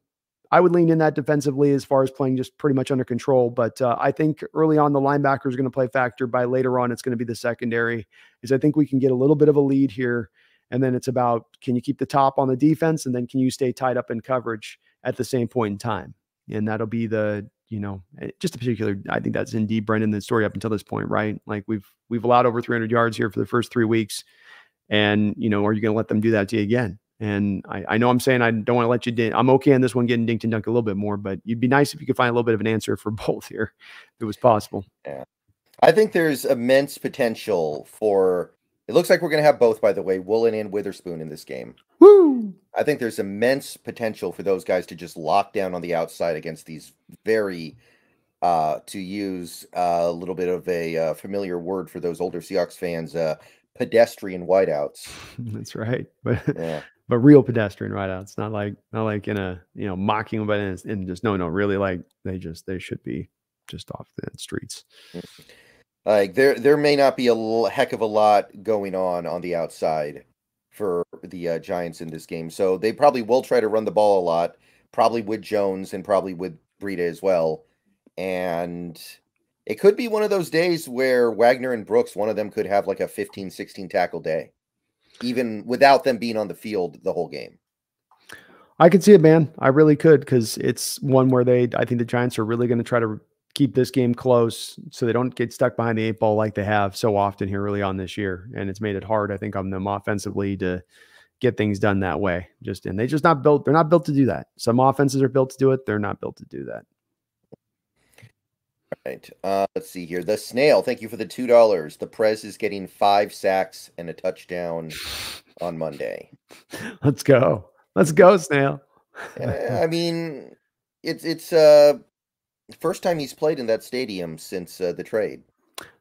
Speaker 2: I would lean in that defensively as far as playing just pretty much under control. But uh, I think early on the linebacker is going to play factor. By later on, it's going to be the secondary. Is I think we can get a little bit of a lead here and then it's about can you keep the top on the defense and then can you stay tied up in coverage at the same point in time? And that'll be the, you know, eh, just a particular, I think that's indeed Brendan, the story up until this point, right? Like we've, we've allowed over 300 yards here for the first three weeks. And, you know, are you going to let them do that to you again? And I, I know I'm saying I don't want to let you. Din- I'm okay on this one getting dinked and dunked a little bit more, but you'd be nice if you could find a little bit of an answer for both here, if it was possible.
Speaker 1: Yeah, I think there's immense potential for it looks like we're going to have both, by the way, Woolen and Witherspoon in this game.
Speaker 2: Woo!
Speaker 1: I think there's immense potential for those guys to just lock down on the outside against these very, uh, to use a little bit of a uh, familiar word for those older Seahawks fans, uh, pedestrian wideouts.
Speaker 2: That's right, but yeah. But real pedestrian wideouts, not like not like in a you know mocking but and just no no really like they just they should be just off the streets. Mm-hmm.
Speaker 1: Like there, there may not be a heck of a lot going on on the outside for the uh, Giants in this game, so they probably will try to run the ball a lot, probably with Jones and probably with Breida as well. And it could be one of those days where Wagner and Brooks, one of them could have like a 15, 16 tackle day, even without them being on the field the whole game.
Speaker 2: I could see it, man. I really could because it's one where they, I think the Giants are really going to try to keep this game close so they don't get stuck behind the eight ball like they have so often here early on this year. And it's made it hard, I think, on them offensively to get things done that way. Just and they just not built, they're not built to do that. Some offenses are built to do it, they're not built to do that.
Speaker 1: All right. Uh, let's see here. The snail, thank you for the two dollars. The Prez is getting five sacks and a touchdown on Monday.
Speaker 2: Let's go. Let's go, snail.
Speaker 1: I mean, it's it's uh First time he's played in that stadium since uh, the trade.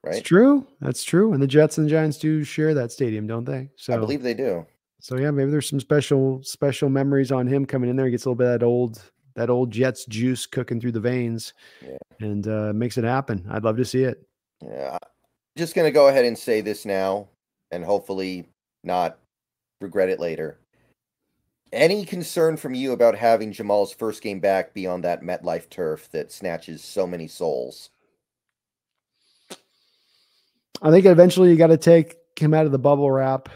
Speaker 1: Right.
Speaker 2: It's true. That's true. And the Jets and the Giants do share that stadium, don't they?
Speaker 1: So I believe they do.
Speaker 2: So yeah, maybe there's some special special memories on him coming in there. He gets a little bit of that old that old Jets juice cooking through the veins, yeah. and uh, makes it happen. I'd love to see it.
Speaker 1: Yeah, just gonna go ahead and say this now, and hopefully not regret it later. Any concern from you about having Jamal's first game back be on that MetLife turf that snatches so many souls?
Speaker 2: I think eventually you got to take him out of the bubble wrap.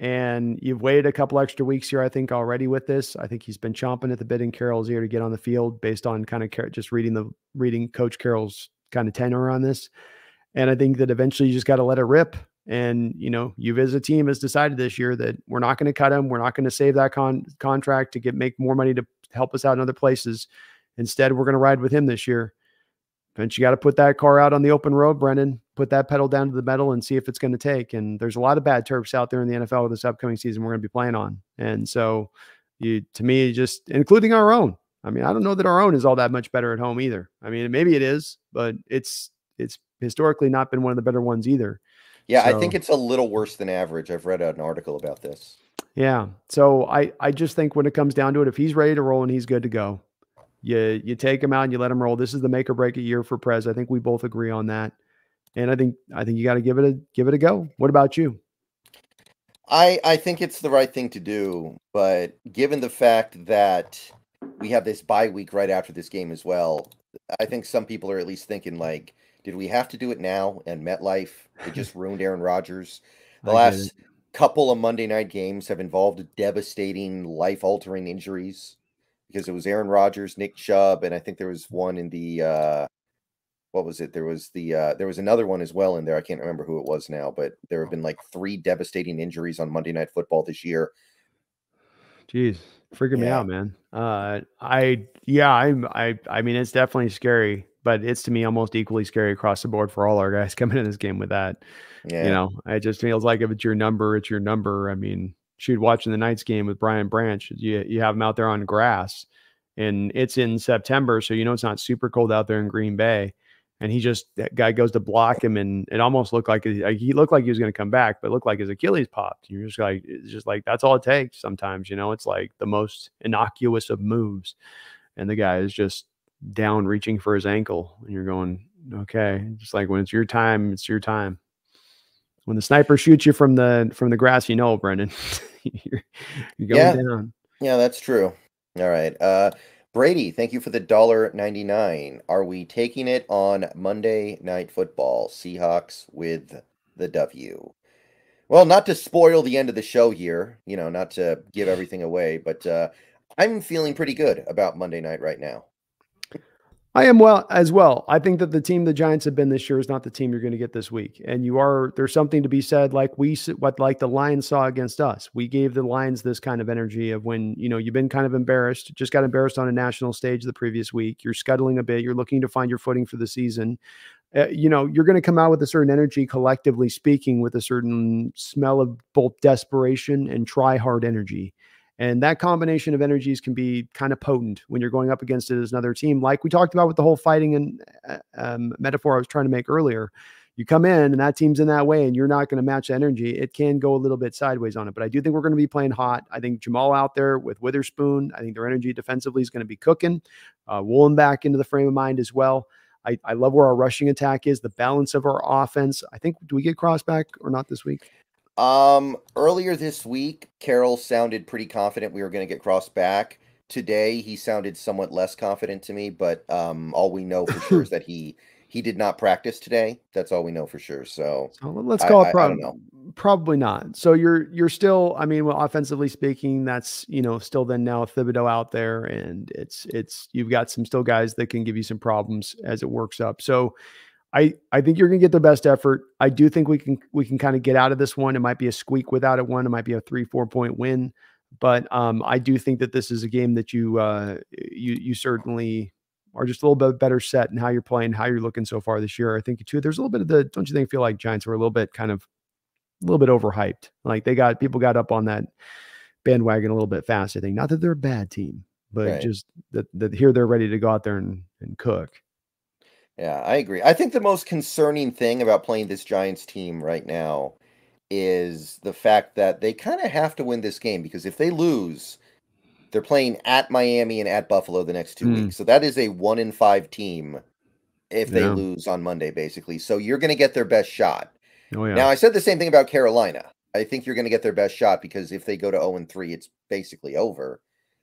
Speaker 2: And you've waited a couple extra weeks here, I think, already with this. I think he's been chomping at the bit in Carroll's ear to get on the field based on kind of just reading the reading Coach Carroll's kind of tenor on this. And I think that eventually you just got to let it rip. And you know, you as a team has decided this year that we're not going to cut him. We're not going to save that con- contract to get make more money to help us out in other places. Instead, we're going to ride with him this year. And you got to put that car out on the open road, Brendan. Put that pedal down to the metal and see if it's going to take. And there's a lot of bad turfs out there in the NFL this upcoming season we're going to be playing on. And so, you to me, just including our own. I mean, I don't know that our own is all that much better at home either. I mean, maybe it is, but it's it's historically not been one of the better ones either.
Speaker 1: Yeah, so, I think it's a little worse than average. I've read an article about this.
Speaker 2: Yeah. So I I just think when it comes down to it, if he's ready to roll and he's good to go, you you take him out and you let him roll. This is the make or break a year for Prez. I think we both agree on that. And I think I think you got to give it a give it a go. What about you?
Speaker 1: I I think it's the right thing to do, but given the fact that we have this bye week right after this game as well, I think some people are at least thinking like, did we have to do it now? And MetLife it just ruined Aaron Rodgers. The last couple of Monday night games have involved devastating, life altering injuries because it was Aaron Rodgers, Nick Chubb, and I think there was one in the uh, what was it? There was the uh, there was another one as well in there. I can't remember who it was now, but there have been like three devastating injuries on Monday Night Football this year.
Speaker 2: Jeez, freaking yeah. me out, man. Uh, I yeah, I'm I I mean it's definitely scary, but it's to me almost equally scary across the board for all our guys coming in this game with that. Yeah. You know, it just feels like if it's your number, it's your number. I mean, shoot, watching the Knights game with Brian Branch, you you have him out there on grass, and it's in September, so you know it's not super cold out there in Green Bay. And he just that guy goes to block him, and it almost looked like he looked like he was going to come back, but looked like his Achilles popped. You're just like, it's just like that's all it takes. Sometimes, you know, it's like the most innocuous of moves, and the guy is just down reaching for his ankle, and you're going, okay, just like when it's your time, it's your time when the sniper shoots you from the from the grass, you know, Brendan, you're, you're, going
Speaker 1: yeah.
Speaker 2: down.
Speaker 1: Yeah, that's true. All right. Uh Brady, thank you for the dollar ninety nine. Are we taking it on Monday night football? Seahawks with the W. Well, not to spoil the end of the show here, you know, not to give everything away, but uh I'm feeling pretty good about Monday night right now.
Speaker 2: I am well as well. I think that the team the Giants have been this year is not the team you're going to get this week. And you are there's something to be said like we what like the Lions saw against us. We gave the Lions this kind of energy of when, you know, you've been kind of embarrassed, just got embarrassed on a national stage the previous week. You're scuttling a bit, you're looking to find your footing for the season. Uh, you know, you're going to come out with a certain energy collectively speaking with a certain smell of both desperation and try hard energy. And that combination of energies can be kind of potent when you're going up against it as another team, like we talked about with the whole fighting and uh, um, metaphor I was trying to make earlier. You come in and that team's in that way, and you're not going to match energy. It can go a little bit sideways on it, but I do think we're going to be playing hot. I think Jamal out there with Witherspoon. I think their energy defensively is going to be cooking. Uh, Woolen back into the frame of mind as well. I, I love where our rushing attack is, the balance of our offense. I think do we get Cross back or not this week?
Speaker 1: Um, earlier this week, Carroll sounded pretty confident we were going to get crossed back. Today, he sounded somewhat less confident to me, but um, all we know for sure is that he he did not practice today. That's all we know for sure. So,
Speaker 2: so let's call I, it prob- probably not. So you're you're still, I mean, well, offensively speaking, that's you know still then now Thibodeaux out there, and it's it's you've got some still guys that can give you some problems as it works up. So I I think you're going to get the best effort. I do think we can we can kind of get out of this one. It might be a squeak without a one. It might be a three four point win, but um, I do think that this is a game that you uh, you you certainly are just a little bit better set in how you're playing, how you're looking so far this year. I think too. There's a little bit of the don't you think feel like Giants were a little bit kind of a little bit overhyped. Like they got people got up on that bandwagon a little bit fast. I think not that they're a bad team, but right. just that that here they're ready to go out there and, and cook.
Speaker 1: Yeah, I agree. I think the most concerning thing about playing this Giants team right now is the fact that they kind of have to win this game because if they lose, they're playing at Miami and at Buffalo the next two mm. weeks. So that is a one in five team if they yeah. lose on Monday, basically. So you're going to get their best shot. Oh, yeah. Now, I said the same thing about Carolina. I think you're going to get their best shot because if they go to 0 and 3, it's basically over.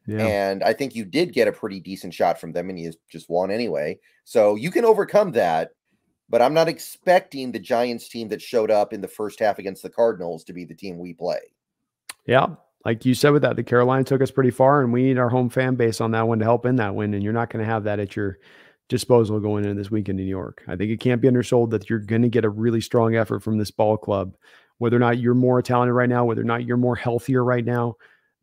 Speaker 1: Yeah. And I think you did get a pretty decent shot from them and you just won anyway. So you can overcome that. But I'm not expecting the Giants team that showed up in the first half against the Cardinals to be the team we play.
Speaker 2: Yeah. Like you said with that, the Carolina took us pretty far, and we need our home fan base on that one to help in that win. And you're not going to have that at your disposal going into this week in New York. I think it can't be undersold that you're going to get a really strong effort from this ball club, whether or not you're more talented right now, whether or not you're more healthier right now.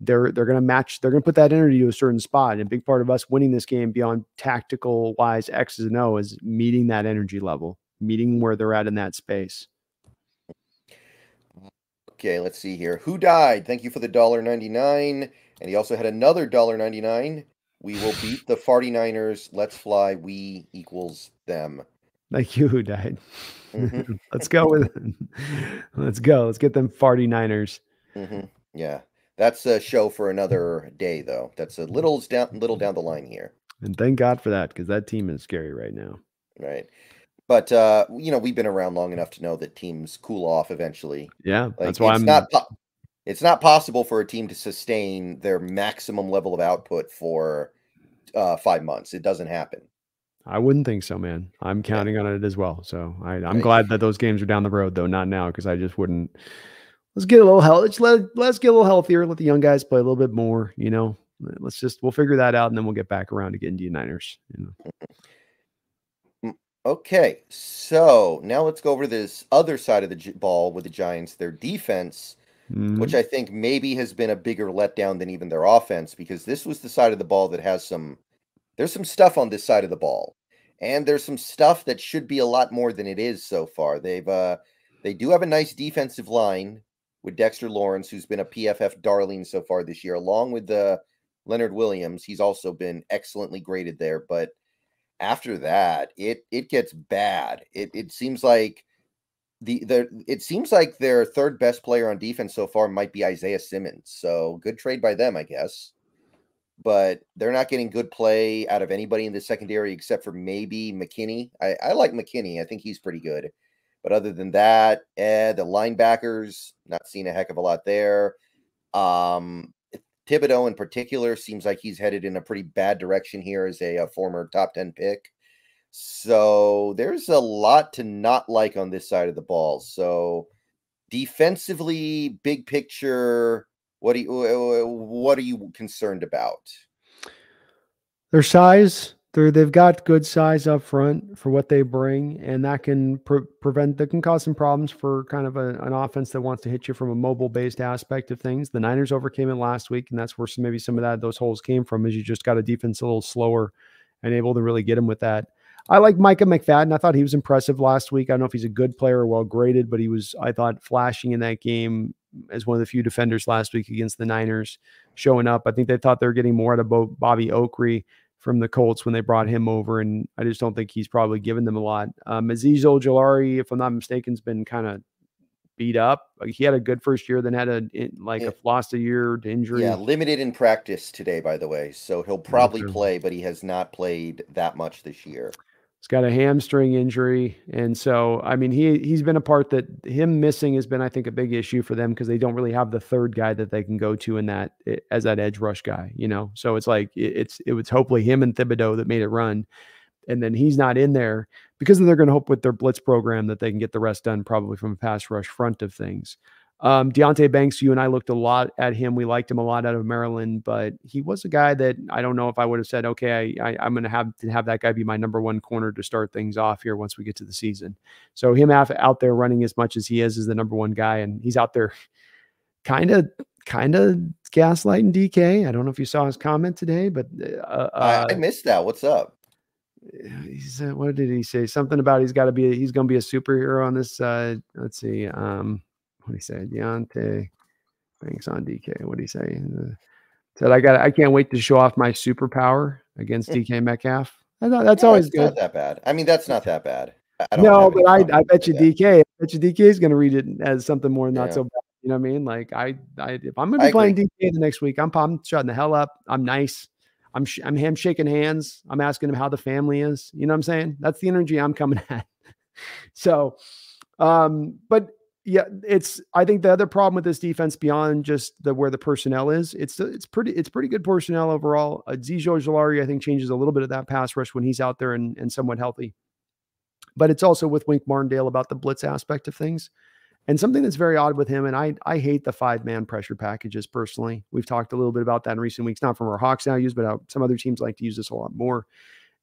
Speaker 2: They're they're going to match. They're going to put that energy to a certain spot. And a big part of us winning this game beyond tactical wise X's and O is meeting that energy level, meeting where they're at in that space.
Speaker 1: Okay, let's see here. Who died? Thank you for the dollar ninety nine. And he also had another dollar ninety nine. We will beat the 49ers. Let's fly. We equals them.
Speaker 2: Thank you, who died. Mm-hmm. let's go with it. Let's go. Let's get them 49ers.
Speaker 1: Mm-hmm. Yeah. That's a show for another day, though. That's a little down, little down the line here.
Speaker 2: And thank God for that, because that team is scary right now.
Speaker 1: Right. But uh, you know, we've been around long enough to know that teams cool off eventually.
Speaker 2: Yeah, like, that's why
Speaker 1: I'm not. It's not possible for a team to sustain their maximum level of output for uh, five months. It doesn't happen.
Speaker 2: I wouldn't think so, man. I'm counting on it as well. So I, am right. glad that those games are down the road, though, not now, because I just wouldn't. Let's get a little health. Let's let let's get a little healthier. Let the young guys play a little bit more. You know, let's just we'll figure that out, and then we'll get back around to getting to Niners. You know.
Speaker 1: Mm, okay, so now let's go over this other side of the ball with the Giants. Their defense mm-hmm. which I think maybe has been a bigger letdown than even their offense because this was the side of the ball that has some there's some stuff on this side of the ball. And there's some stuff that should be a lot more than it is so far. They've uh they do have a nice defensive line with Dexter Lawrence, who's been a PFF darling so far this year, along with the uh, Leonard Williams. He's also been excellently graded there, but after that, it it gets bad. It it seems like the the it seems like their third best player on defense so far might be Isaiah Simmons. So good trade by them, I guess. But they're not getting good play out of anybody in the secondary except for maybe McKinney. I, I like McKinney. I think he's pretty good. But other than that, eh, the linebackers, not seeing a heck of a lot there. Um, Thibodeaux in particular seems like he's headed in a pretty bad direction here as a, a former top 10 pick. So there's a lot to not like on this side of the ball. So defensively, big picture, what do you what are you concerned about?
Speaker 2: Their size. They're, they've got good size up front for what they bring, and that can pre- prevent that can cause some problems for kind of a, an offense that wants to hit you from a mobile based aspect of things. The Niners overcame it last week, and that's where some, maybe some of that those holes came from. Is you just got a defense a little slower and able to really get them with that. I like Micah McFadden. I thought he was impressive last week. I don't know if he's a good player or well graded, but he was, I thought, flashing in that game as one of the few defenders last week against the Niners showing up. I think they thought they were getting more out of Bobby Okereke from the Colts when they brought him over, and I just don't think he's probably given them a lot. Um, Azeez Ojulari, if I'm not mistaken, has been kind of beat up. Like he had a good first year, then had a like yeah. a lost a year to injury.
Speaker 1: Yeah, limited in practice today, by the way. So he'll probably play, but he has not played that much this year.
Speaker 2: He's got a hamstring injury, and so I mean he he's been a part that him missing has been I think a big issue for them because they don't really have the third guy that they can go to in that eh, as that edge rush guy, you know. So it's like it's it was hopefully him and Thibodeaux that made it run, and then he's not in there because then they're going to hope with their blitz program that they can get the rest done probably from a pass rush front of things. Um, Deonte Banks, you and I looked a lot at him. We liked him a lot out of Maryland, but he was a guy that I don't know if I would have said, okay, I, I, am going to have to have that guy be my number one corner to start things off here once we get to the season. So him out there running as much as he is is the number one guy, and he's out there kind of kind of gaslighting DK. I don't know if you saw his comment today, but uh,
Speaker 1: uh, I missed that. What's up?
Speaker 2: He said, what did he say? Something about he's got to be, he's going to be a superhero on this. Uh, let's see. Um, what he say? Deonte Banks on DK. What do he say? Uh, said I got I can't wait to show off my superpower against DK Metcalf. I thought That's yeah, always good.
Speaker 1: Not that bad. I mean, that's not that bad.
Speaker 2: no, but I, I bet you DK, I bet you DK is going to read it as something more not yeah. so bad. You know what I mean? Like I, I if I'm going to be playing DK the next week, I'm, I'm shutting the hell up. I'm nice. I'm, sh- I'm him shaking hands. I'm asking him how the family is. You know what I'm saying? That's the energy I'm coming at. so, um, but yeah, it's. I think the other problem with this defense beyond just the where the personnel is, it's it's pretty it's pretty good personnel overall. Uh, Azeez Ojulari, I think, changes a little bit of that pass rush when he's out there and, and somewhat healthy. But it's also with Wink Martindale about the blitz aspect of things. And something that's very odd with him, and I I hate the five man pressure packages personally. We've talked a little bit about that in recent weeks, not from our Hawks now use, but some other teams like to use this a lot more.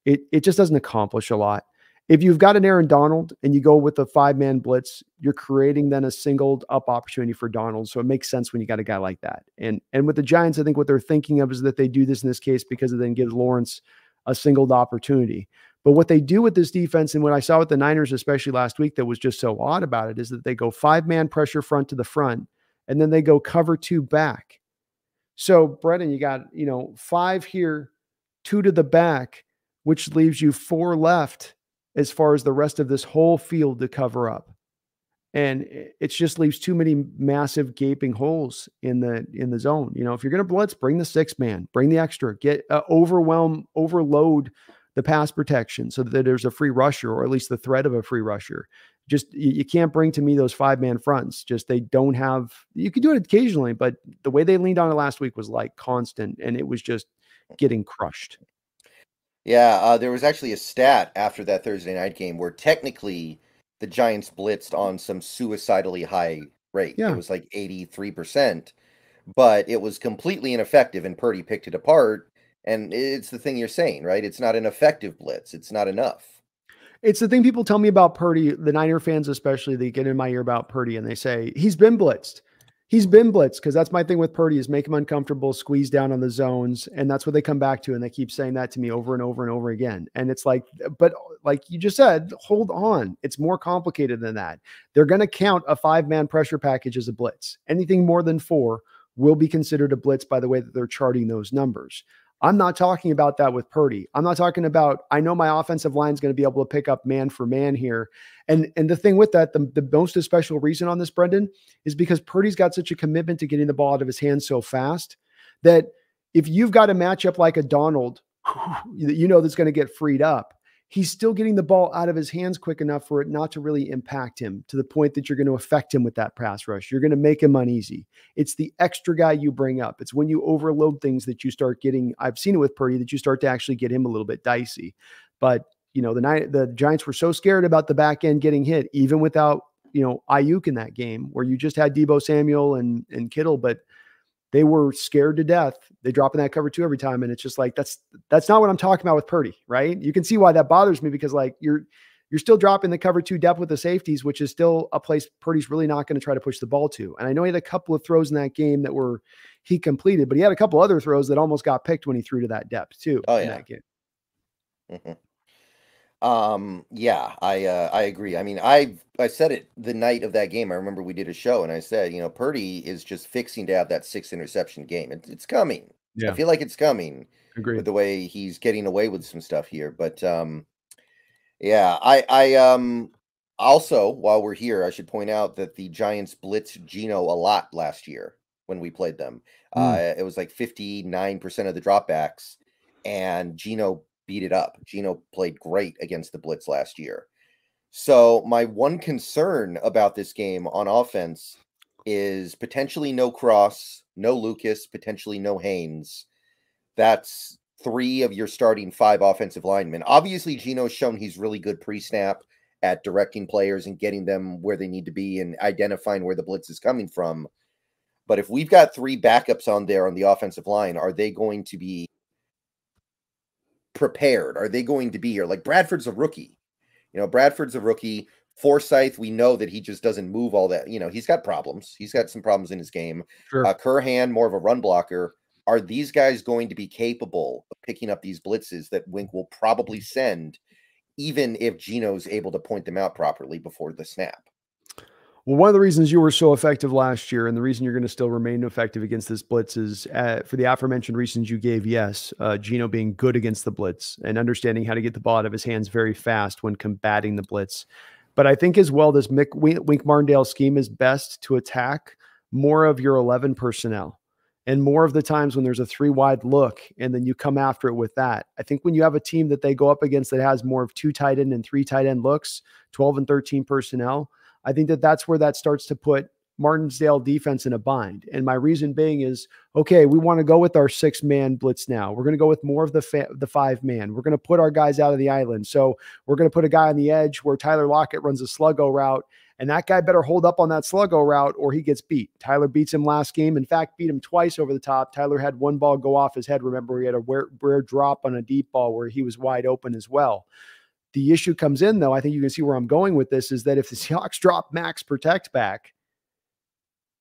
Speaker 2: It it just doesn't accomplish a lot. If you've got an Aaron Donald and you go with a five man blitz, you're creating then a singled up opportunity for Donald. So it makes sense when you got a guy like that. And and with the Giants, I think what they're thinking of is that they do this in this case because it then gives Lawrence a singled opportunity. But what they do with this defense, and what I saw with the Niners, especially last week, that was just so odd about it, is that they go five man pressure front to the front, and then they go cover two back. So, Brendan, you got, you know, five here, two to the back, which leaves you four left as far as the rest of this whole field to cover up. And it just leaves too many massive gaping holes in the in the zone. You know, if you're going to blitz, bring the six man, bring the extra, get uh, overwhelm, overload the pass protection so that there's a free rusher or at least the threat of a free rusher. Just you, you can't bring to me those five man fronts. Just they don't have. You could do it occasionally, but the way they leaned on it last week was like constant, and it was just getting crushed.
Speaker 1: Yeah, uh, there was actually a stat after that Thursday night game where technically the Giants blitzed on some suicidally high rate. Yeah. It was like 83%, but it was completely ineffective, and Purdy picked it apart and it's the thing you're saying, right? It's not an effective blitz. It's not enough.
Speaker 2: It's the thing people tell me about Purdy, the Niner fans especially, they get in my ear about Purdy and they say, he's been blitzed. He's been blitzed because that's my thing with Purdy is make him uncomfortable, squeeze down on the zones. And that's what they come back to. And they keep saying that to me over and over and over again. And it's like, but like you just said, hold on. It's more complicated than that. They're going to count a five man pressure package as a blitz. Anything more than four will be considered a blitz by the way that they're charting those numbers. I'm not talking about that with Purdy. I'm not talking about, I know my offensive line is going to be able to pick up man for man here. And and the thing with that, the, the most special reason on this, Brendan, is because Purdy's got such a commitment to getting the ball out of his hands so fast that if you've got a matchup like a Donald, you know that's going to get freed up he's still getting the ball out of his hands quick enough for it not to really impact him to the point that you're going to affect him with that pass rush. You're going to make him uneasy. It's the extra guy you bring up. It's when you overload things that you start getting. I've seen it with Purdy that you start to actually get him a little bit dicey. But you know the night the Giants were so scared about the back end getting hit, even without you know Aiyuk in that game, where you just had Deebo Samuel and and Kittle, but they were scared to death. They drop in that cover two every time. And it's just like that's that's not what I'm talking about with Purdy, right? You can see why that bothers me because like you're you're still dropping the cover two depth with the safeties, which is still a place Purdy's really not going to try to push the ball to. And I know he had a couple of throws in that game that were he completed, but he had a couple other throws that almost got picked when he threw to that depth too.
Speaker 1: Oh yeah. Mm-hmm. Um, yeah, I uh, I agree. I mean, I I said it the night of that game. I remember we did a show and I said, you know, Purdy is just fixing to have that six interception game. It, it's coming. Yeah. I feel like it's coming.
Speaker 2: Agree.
Speaker 1: With the way he's getting away with some stuff here, but um, yeah, I I um also while we're here, I should point out that the Giants blitzed Geno a lot last year when we played them. Mm. Uh, it was like fifty nine percent of the dropbacks, and Geno beat it up. Geno played great against the Blitz last year. So my one concern about this game on offense is potentially no Cross, no Lucas, potentially no Haynes. That's three of your starting five offensive linemen. Obviously, Geno's shown he's really good pre-snap at directing players and getting them where they need to be and identifying where the blitz is coming from. But if we've got three backups on there on the offensive line, are they going to be prepared? Are they going to be here? Like Bradford's a rookie. You know, Bradford's a rookie. Forsythe, we know that he just doesn't move all that. You know, he's got problems. He's got some problems in his game. Sure. Uh, Curhan, more of a run blocker. Are these guys going to be capable of picking up these blitzes that Wink will probably send, even if Geno's able to point them out properly before the snap?
Speaker 2: Well, one of the reasons you were so effective last year, and the reason you're going to still remain effective against this blitz, is uh, for the aforementioned reasons you gave. Yes, uh, Geno being good against the blitz and understanding how to get the ball out of his hands very fast when combating the blitz. But I think as well, this Mick, Wink Martindale scheme is best to attack more of your 11 personnel and more of the times when there's a three wide look and then you come after it with that. I think when you have a team that they go up against that has more of two tight end and three tight end looks, 12 and 13 personnel, I think that that's where that starts to put Martinsdale defense in a bind. And my reason being is, okay, we want to go with our six man blitz now. We're going to go with more of the fa- the five man. We're going to put our guys out of the island. So we're going to put a guy on the edge where Tyler Lockett runs a sluggo route, and that guy better hold up on that sluggo route or he gets beat. Tyler beats him last game. In fact, beat him twice over the top. Tyler had one ball go off his head. Remember, he had a rare, rare drop on a deep ball where he was wide open as well. The issue comes in, though, I think you can see where I'm going with this is that if the Seahawks drop Max Protect back,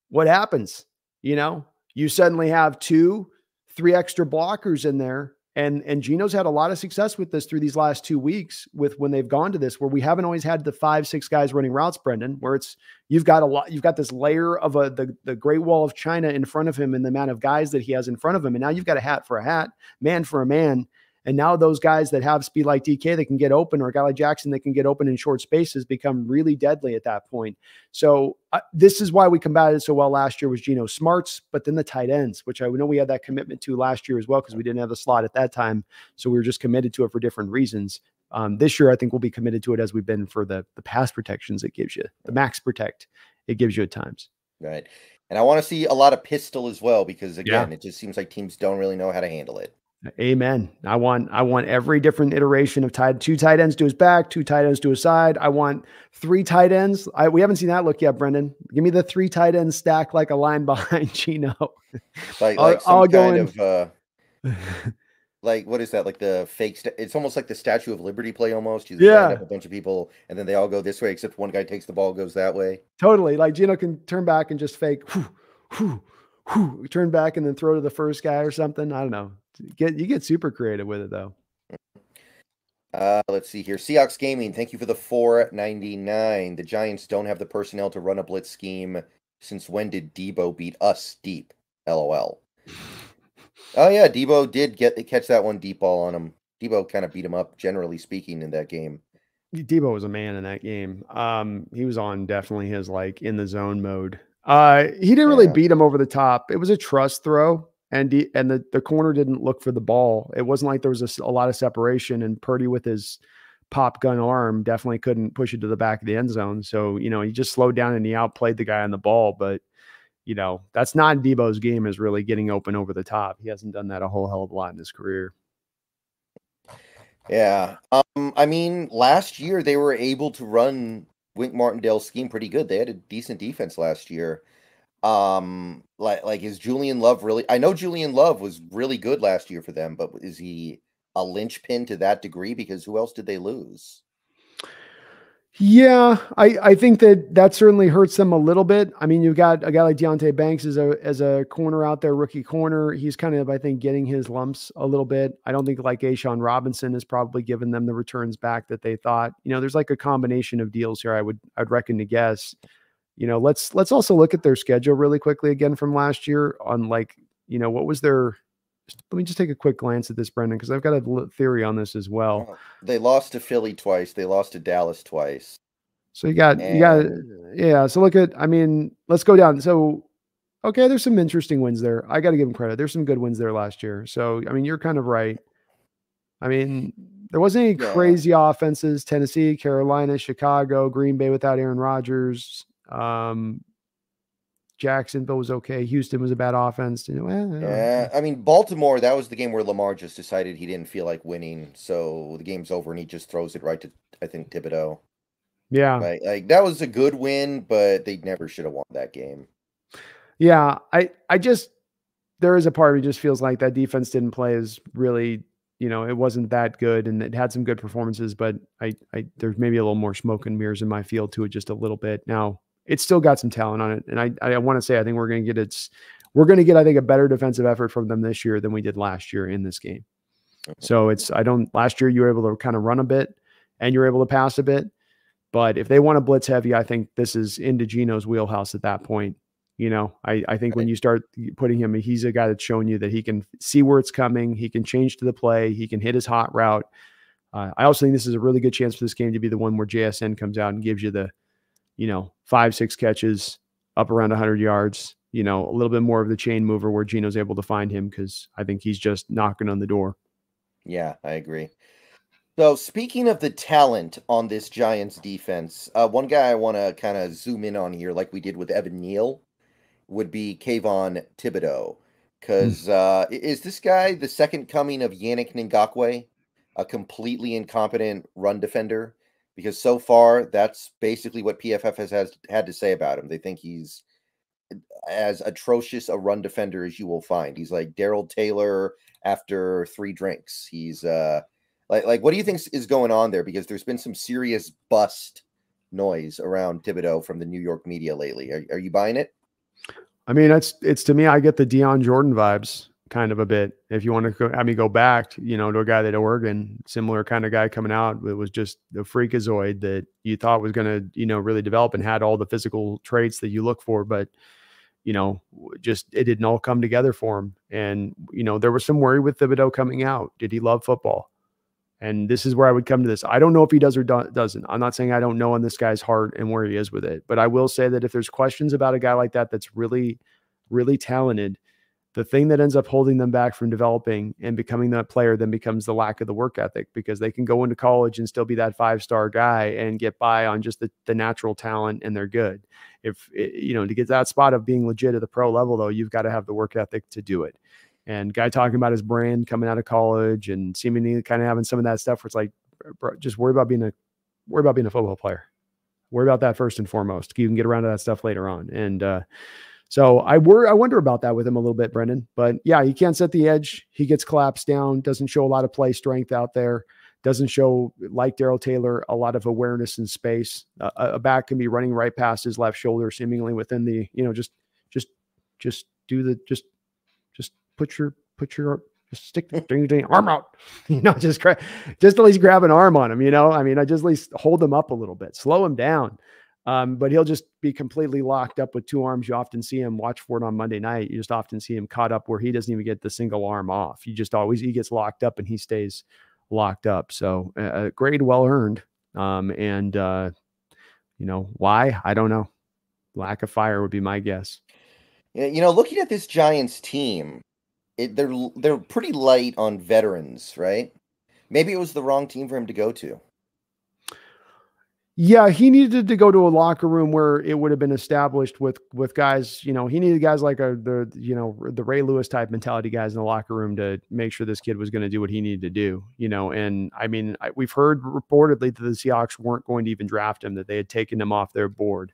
Speaker 2: what happens? You know, you suddenly have two, three extra blockers in there. And and Geno's had a lot of success with this through these last two weeks with when they've gone to this, where we haven't always had the five, six guys running routes, Brendan, where it's you've got a lot, you've got this layer of a the, the great wall of China in front of him and the amount of guys that he has in front of him. And now you've got a hat for a hat, man for a man. And now those guys that have speed like DK that can get open, or a guy like Jackson that can get open in short spaces, become really deadly at that point. So uh, this is why we combated so well last year was Geno Smarts, but then the tight ends, which I know we had that commitment to last year as well because we didn't have the slot at that time, so we were just committed to it for different reasons. Um, this year, I think we'll be committed to it as we've been for the the pass protections it gives you, the max protect it gives you at times.
Speaker 1: Right. And I want to see a lot of pistol as well because again, yeah. it just seems like teams don't really know how to handle it.
Speaker 2: Amen. I want I want every different iteration of tight two tight ends to his back, two tight ends to his side. I want three tight ends. I, we haven't seen that look yet, Brendan. Give me the three tight ends stack like a line behind Geno.
Speaker 1: Like, like some I'll kind of uh, like what is that? Like the fake? St- it's almost like the Statue of Liberty play. Almost. You
Speaker 2: yeah.
Speaker 1: Up a bunch of people, and then they all go this way, except one guy takes the ball, goes that way.
Speaker 2: Totally. Like Geno can turn back and just fake. Turn back and then throw to the first guy or something. I don't know get you get super creative with it though.
Speaker 1: Uh, let's see here. Seahawks Gaming, thank you for the 499. The Giants don't have the personnel to run a blitz scheme. Since when did Deebo beat us deep? LOL. Oh yeah, Deebo did get catch that one deep ball on him. Deebo kind of beat him up, generally speaking, in that game.
Speaker 2: Deebo was a man in that game. Um, he was on definitely his like in the zone mode. Uh, he didn't really yeah. beat him over the top. It was a trust throw and the, and the the corner didn't look for the ball. It wasn't like there was a, a, lot of separation, and Purdy with his pop gun arm definitely couldn't push it to the back of the end zone. So you know he just slowed down and he outplayed the guy on the ball. But you know that's not Deebo's game is really getting open over the top. He hasn't done that a whole hell of a lot in his career.
Speaker 1: Yeah, um, I mean last year they were able to run Wink Martindale's scheme pretty good. They had a decent defense last year. Um, like like is Julian Love really? I know Julian Love was really good last year for them, but is he a linchpin to that degree? Because who else did they lose?
Speaker 2: Yeah, I, I think that that certainly hurts them a little bit. I mean, you've got a guy like Deonte Banks as a as a corner out there, rookie corner. He's kind of, I think, getting his lumps a little bit. I don't think like A'Shawn Robinson has probably given them the returns back that they thought. You know, there's like a combination of deals here. I would I'd reckon to guess you know, let's let's also look at their schedule really quickly again from last year on like, you know, what was their let me just take a quick glance at this, Brendan, because I've got a theory on this as well. Oh,
Speaker 1: they lost to Philly twice. They lost to Dallas twice.
Speaker 2: So you got and... you got yeah. So look at I mean, let's go down. So okay, there's some interesting wins there. I got to give them credit. There's some good wins there last year. So I mean, you're kind of right. I mean, there wasn't any yeah. crazy offenses. Tennessee, Carolina, Chicago, Green Bay without Aaron Rodgers. Um, Jacksonville was okay. Houston was a bad offense. You
Speaker 1: know, yeah, I mean Baltimore. That was the game where Lamar just decided he didn't feel like winning, so the game's over, and he just throws it right to I think Thibodeaux.
Speaker 2: Yeah,
Speaker 1: like, like that was a good win, but they never should have won that game.
Speaker 2: Yeah, I I just there is a part of me just feels like that defense didn't play as really you know, it wasn't that good and it had some good performances, but I, I, there's maybe a little more smoke and mirrors in my field to it just a little bit. Now, it's still got some talent on it. And I, I want to say, I think we're going to get its, we're going to get, I think, a better defensive effort from them this year than we did last year in this game. So it's, I don't, last year you were able to kind of run a bit and you're able to pass a bit. But if they want to blitz heavy, I think this is into Geno's wheelhouse at that point. You know, I, I think right. when you start putting him, he's a guy that's showing you that he can see where it's coming. He can change to the play. He can hit his hot route. Uh, I also think this is a really good chance for this game to be the one where JSN comes out and gives you the, you know, five, six catches up around 100 yards, you know, a little bit more of the chain mover where Geno's able to find him because I think he's just knocking on the door.
Speaker 1: Yeah, I agree. So speaking of the talent on this Giants defense, uh, one guy I want to kind of zoom in on here, like we did with Evan Neal, would be Kayvon Thibodeaux. Because mm. uh, is this guy the second coming of Yannick Ngakoue, a completely incompetent run defender? Because so far, that's basically what PFF has, has had to say about him. They think he's as atrocious a run defender as you will find. He's like Darrell Taylor after three drinks. He's uh like, like, what do you think is going on there? Because there's been some serious bust noise around Thibodeaux from the New York media lately. Are, are you buying it?
Speaker 2: I mean, it's it's to me, I get the Dion Jordan vibes kind of a bit. If you want to go, have me go back, you know, to a guy that Oregon, similar kind of guy coming out, it was just the freakazoid that you thought was going to, you know, really develop and had all the physical traits that you look for, but you know, just it didn't all come together for him. And you know, there was some worry with Thibodeaux coming out. Did he love football? And this is where I would come to this. I don't know if he does or do- doesn't. I'm not saying I don't know on this guy's heart and where he is with it, but I will say that if there's questions about a guy like that that's really, really talented, the thing that ends up holding them back from developing and becoming that player then becomes the lack of the work ethic because they can go into college and still be that five star guy and get by on just the, the natural talent and they're good. If eh, you know to get that spot of being legit at the pro level though, you've got to have the work ethic to do it and guy talking about his brand coming out of college and seemingly kind of having some of that stuff where it's like, bro, just worry about being a worry about being a football player. Worry about that first and foremost. You can get around to that stuff later on. And uh, so I worry, I wonder about that with him a little bit, Brendon. But yeah, he can't set the edge. He gets collapsed down. Doesn't show a lot of play strength out there. Doesn't show like Darrell Taylor a lot of awareness in space. Uh, a back can be running right past his left shoulder, seemingly within the you know just just just do the just just put your put your just stick ding, ding, arm out, you know, just just at least grab an arm on him, you know. I mean, I just at least hold him up a little bit, slow him down. Um, but he'll just be completely locked up with two arms. You often see him watch for it on Monday night. You just often see him caught up where he doesn't even get the single arm off. You just always he gets locked up and he stays locked up. So a uh, grade well earned. Um, and uh, you know why? I don't know. Lack of fire would be my guess.
Speaker 1: You know, looking at this Giants team, it, they're they're pretty light on veterans, right? Maybe it was the wrong team for him to go to.
Speaker 2: Yeah, he needed to go to a locker room where it would have been established with with guys. You know, he needed guys like a the you know the Ray Lewis type mentality guys in the locker room to make sure this kid was going to do what he needed to do. You know, and I mean, I, we've heard reportedly that the Seahawks weren't going to even draft him; that they had taken him off their board.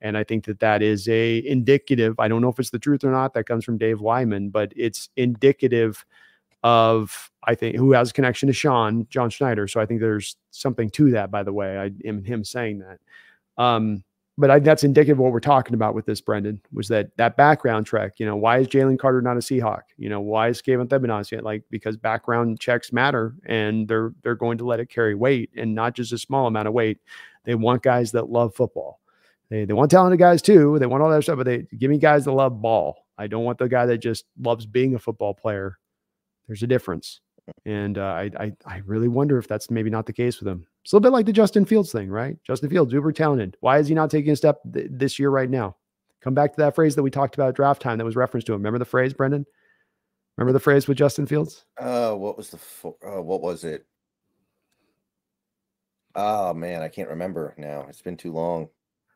Speaker 2: And I think that that is a indicative. I don't know if it's the truth or not. That comes from Dave Wyman, but it's indicative of I think who has a connection to Sean John Schneider. So I think there's something to that. By the way, I am him saying that. Um, but I, that's indicative of what we're talking about with this, Brendon, was that that background check. You know, why is Jalen Carter not a Seahawk? You know, why is Kayvon Thibodeaux yet? Like because background checks matter, and they're they're going to let it carry weight, and not just a small amount of weight. They want guys that love football. They they want talented guys too. They want all that stuff, but they give me guys that love ball. I don't want the guy that just loves being a football player there's a difference. And uh, I, I, I really wonder if that's maybe not the case with him. It's a little bit like the Justin Fields thing, right? Justin Fields, uber talented. Why is he not taking a step th- this year right now? Come back to that phrase that we talked about at draft time that was referenced to him. Remember the phrase, Brendon? Remember the phrase with Justin Fields?
Speaker 1: Uh, what was the fo- uh, what was it? Oh man, I can't remember now. It's been too long.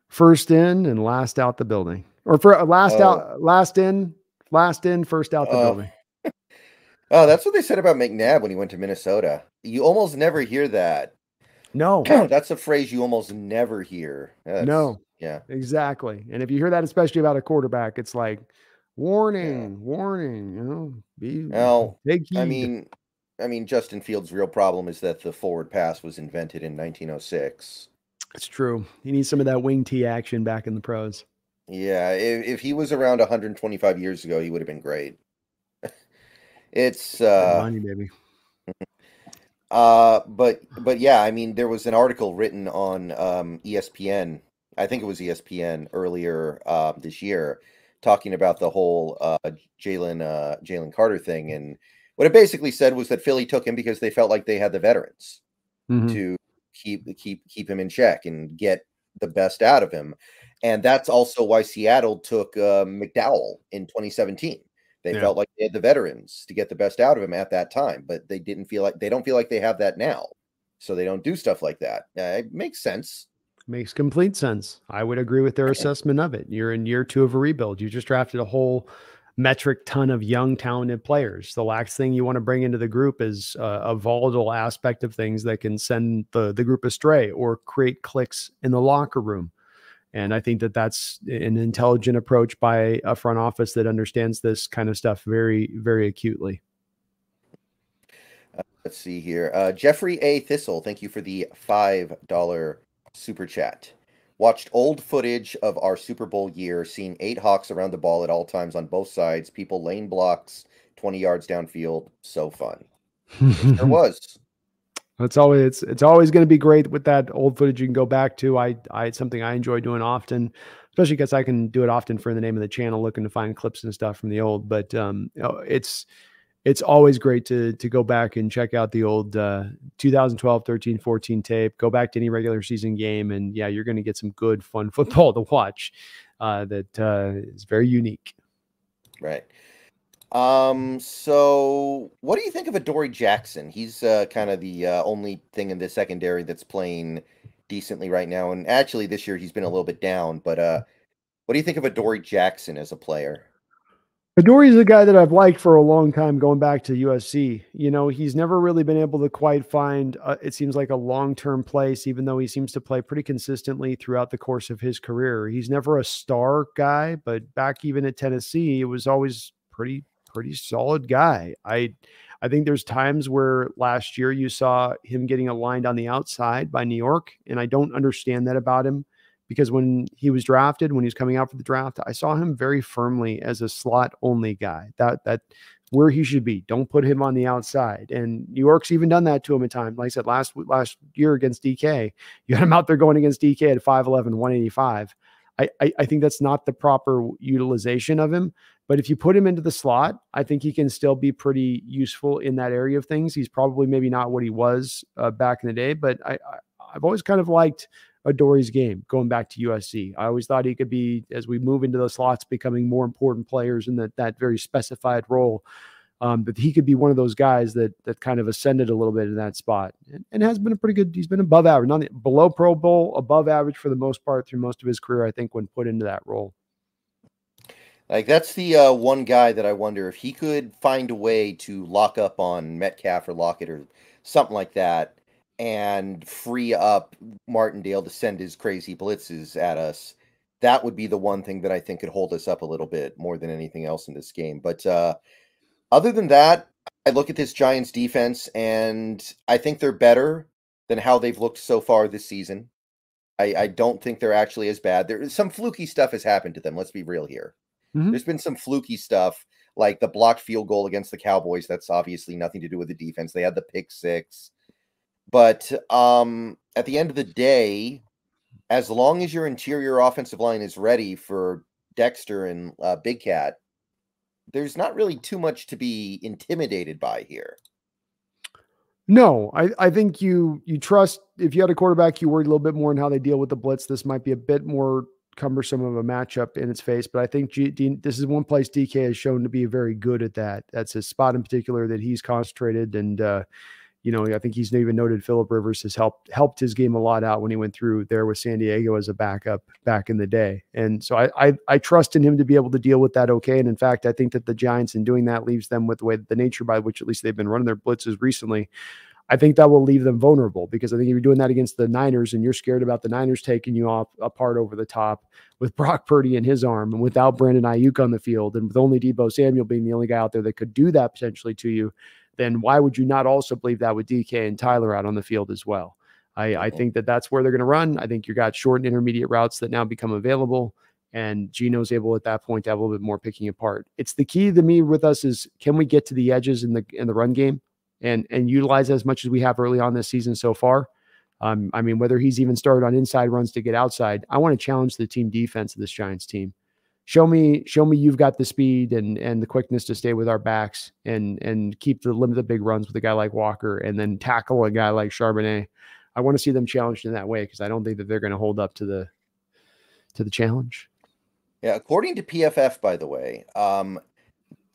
Speaker 2: First in and last out the building, or for uh, last oh. out, last in, last in, first out the oh. building.
Speaker 1: Oh, that's what they said about McNabb when he went to Minnesota. You almost never hear that.
Speaker 2: No,
Speaker 1: that's a phrase you almost never hear. That's,
Speaker 2: no,
Speaker 1: yeah,
Speaker 2: exactly. And if you hear that, especially about a quarterback, it's like warning, yeah. warning. You know,
Speaker 1: be well. I mean, I mean, Justin Fields' real problem is that the forward pass was invented in 1906.
Speaker 2: It's true. He needs some of that wing T action back in the pros.
Speaker 1: Yeah, if, if he was around 125 years ago, he would have been great. It's uh
Speaker 2: money, baby.
Speaker 1: Uh, but but yeah, I mean, there was an article written on um, ESPN. I think it was ESPN earlier uh, this year, talking about the whole uh, Jalen uh, Jalen Carter thing, and what it basically said was that Philly took him because they felt like they had the veterans mm-hmm. to keep keep keep him in check and get the best out of him, and that's also why Seattle took uh, McDowell in 2017 they yeah. felt like they had the veterans to get the best out of him at that time, but they didn't feel like they don't feel like they have that now. So they don't do stuff like that. Uh, it makes sense.
Speaker 2: Makes complete sense. I would agree with their assessment of it. You're in year two of a rebuild. You just drafted a whole metric ton of young, talented players. The last thing you want to bring into the group is uh, a volatile aspect of things that can send the, the group astray or create cliques in the locker room. And I think that that's an intelligent approach by a front office that understands this kind of stuff very, very acutely.
Speaker 1: Uh, let's see here. Uh, Jeffrey A. Thistle, thank you for the $5 super chat. Watched old footage of our Super Bowl year, seeing eight Hawks around the ball at all times on both sides, people lane blocks 20 yards downfield. So fun. there was.
Speaker 2: It's always it's it's always going to be great with that old footage you can go back to. I I it's something I enjoy doing often, especially because I can do it often for the name of the channel, looking to find clips and stuff from the old. But um, it's it's always great to to go back and check out the old uh, 2012, 13, 14 tape. Go back to any regular season game, and yeah, you're going to get some good, fun football to watch. Uh, that uh, is very unique.
Speaker 1: Right. Um, so what do you think of Adoree Jackson? He's uh, kind of the uh, only thing in the secondary that's playing decently right now. And actually, this year he's been a little bit down. But uh, what do you think of Adoree Jackson as a player?
Speaker 2: Adoree's a guy that I've liked for a long time, going back to USC. You know, he's never really been able to quite find, uh, it seems like, a long term place, even though he seems to play pretty consistently throughout the course of his career. He's never a star guy, but back even at Tennessee, it was always pretty pretty solid guy. I I think there's times where last year you saw him getting aligned on the outside by New York, and I don't understand that about him because when he was drafted, when he was coming out for the draft, I saw him very firmly as a slot only guy. That that where he should be. Don't put him on the outside. And New York's even done that to him at times. Like I said, last last year against DK, you had him out there going against DK at 5'11, 185. I, I, I think that's not the proper utilization of him. But if you put him into the slot, I think he can still be pretty useful in that area of things. He's probably maybe not what he was uh, back in the day, but I, I have always kind of liked Adoree's game going back to USC. I always thought he could be as we move into the slots, becoming more important players in that that very specified role. Um, but he could be one of those guys that that kind of ascended a little bit in that spot and, and, has been a pretty good. He's been above average, not below Pro Bowl, above average for the most part through most of his career. I think when put into that role.
Speaker 1: Like that's the uh, one guy that I wonder if he could find a way to lock up on Metcalf or Lockett or something like that, and free up Martindale to send his crazy blitzes at us. That would be the one thing that I think could hold us up a little bit more than anything else in this game. But uh, other than that, I look at this Giants defense and I think they're better than how they've looked so far this season. I, I don't think they're actually as bad. There some fluky stuff has happened to them. Let's be real here. Mm-hmm. There's been some fluky stuff like the blocked field goal against the Cowboys. That's obviously nothing to do with the defense. They had the pick six. But um, at the end of the day, as long as your interior offensive line is ready for Dexter and uh, Big Cat, there's not really too much to be intimidated by here.
Speaker 2: No, I, I think you you trust if you had a quarterback, you worried a little bit more on how they deal with the blitz. This might be a bit more cumbersome of a matchup in its face, but I think G, D, this is one place DK has shown to be very good at that. That's a spot in particular that he's concentrated and uh, you know, I think he's even noted Philip Rivers has helped helped his game a lot out when he went through there with San Diego as a backup back in the day. And so I, I I, trust in him to be able to deal with that okay. And in fact, I think that the Giants in doing that leaves them with the way the nature by which at least they've been running their blitzes recently. I think that will leave them vulnerable because I think if you're doing that against the Niners and you're scared about the Niners taking you off apart over the top with Brock Purdy in his arm and without Brandon Aiyuk on the field and with only Deebo Samuel being the only guy out there that could do that potentially to you, then why would you not also believe that with DK and Tyler out on the field as well? I, I think that that's where they're going to run. I think you've got short and intermediate routes that now become available. And Geno's able at that point to have a little bit more picking apart. It's the key to me with us is can we get to the edges in the in the run game? And and utilize as much as we have early on this season so far. Um, I mean, whether he's even started on inside runs to get outside, I want to challenge the team defense of this Giants team. Show me, show me you've got the speed and and the quickness to stay with our backs and and keep the limit the big runs with a guy like Walker and then tackle a guy like Charbonnet. I want to see them challenged in that way because I don't think that they're going to hold up to the to the challenge.
Speaker 1: Yeah, according to PFF, by the way, um,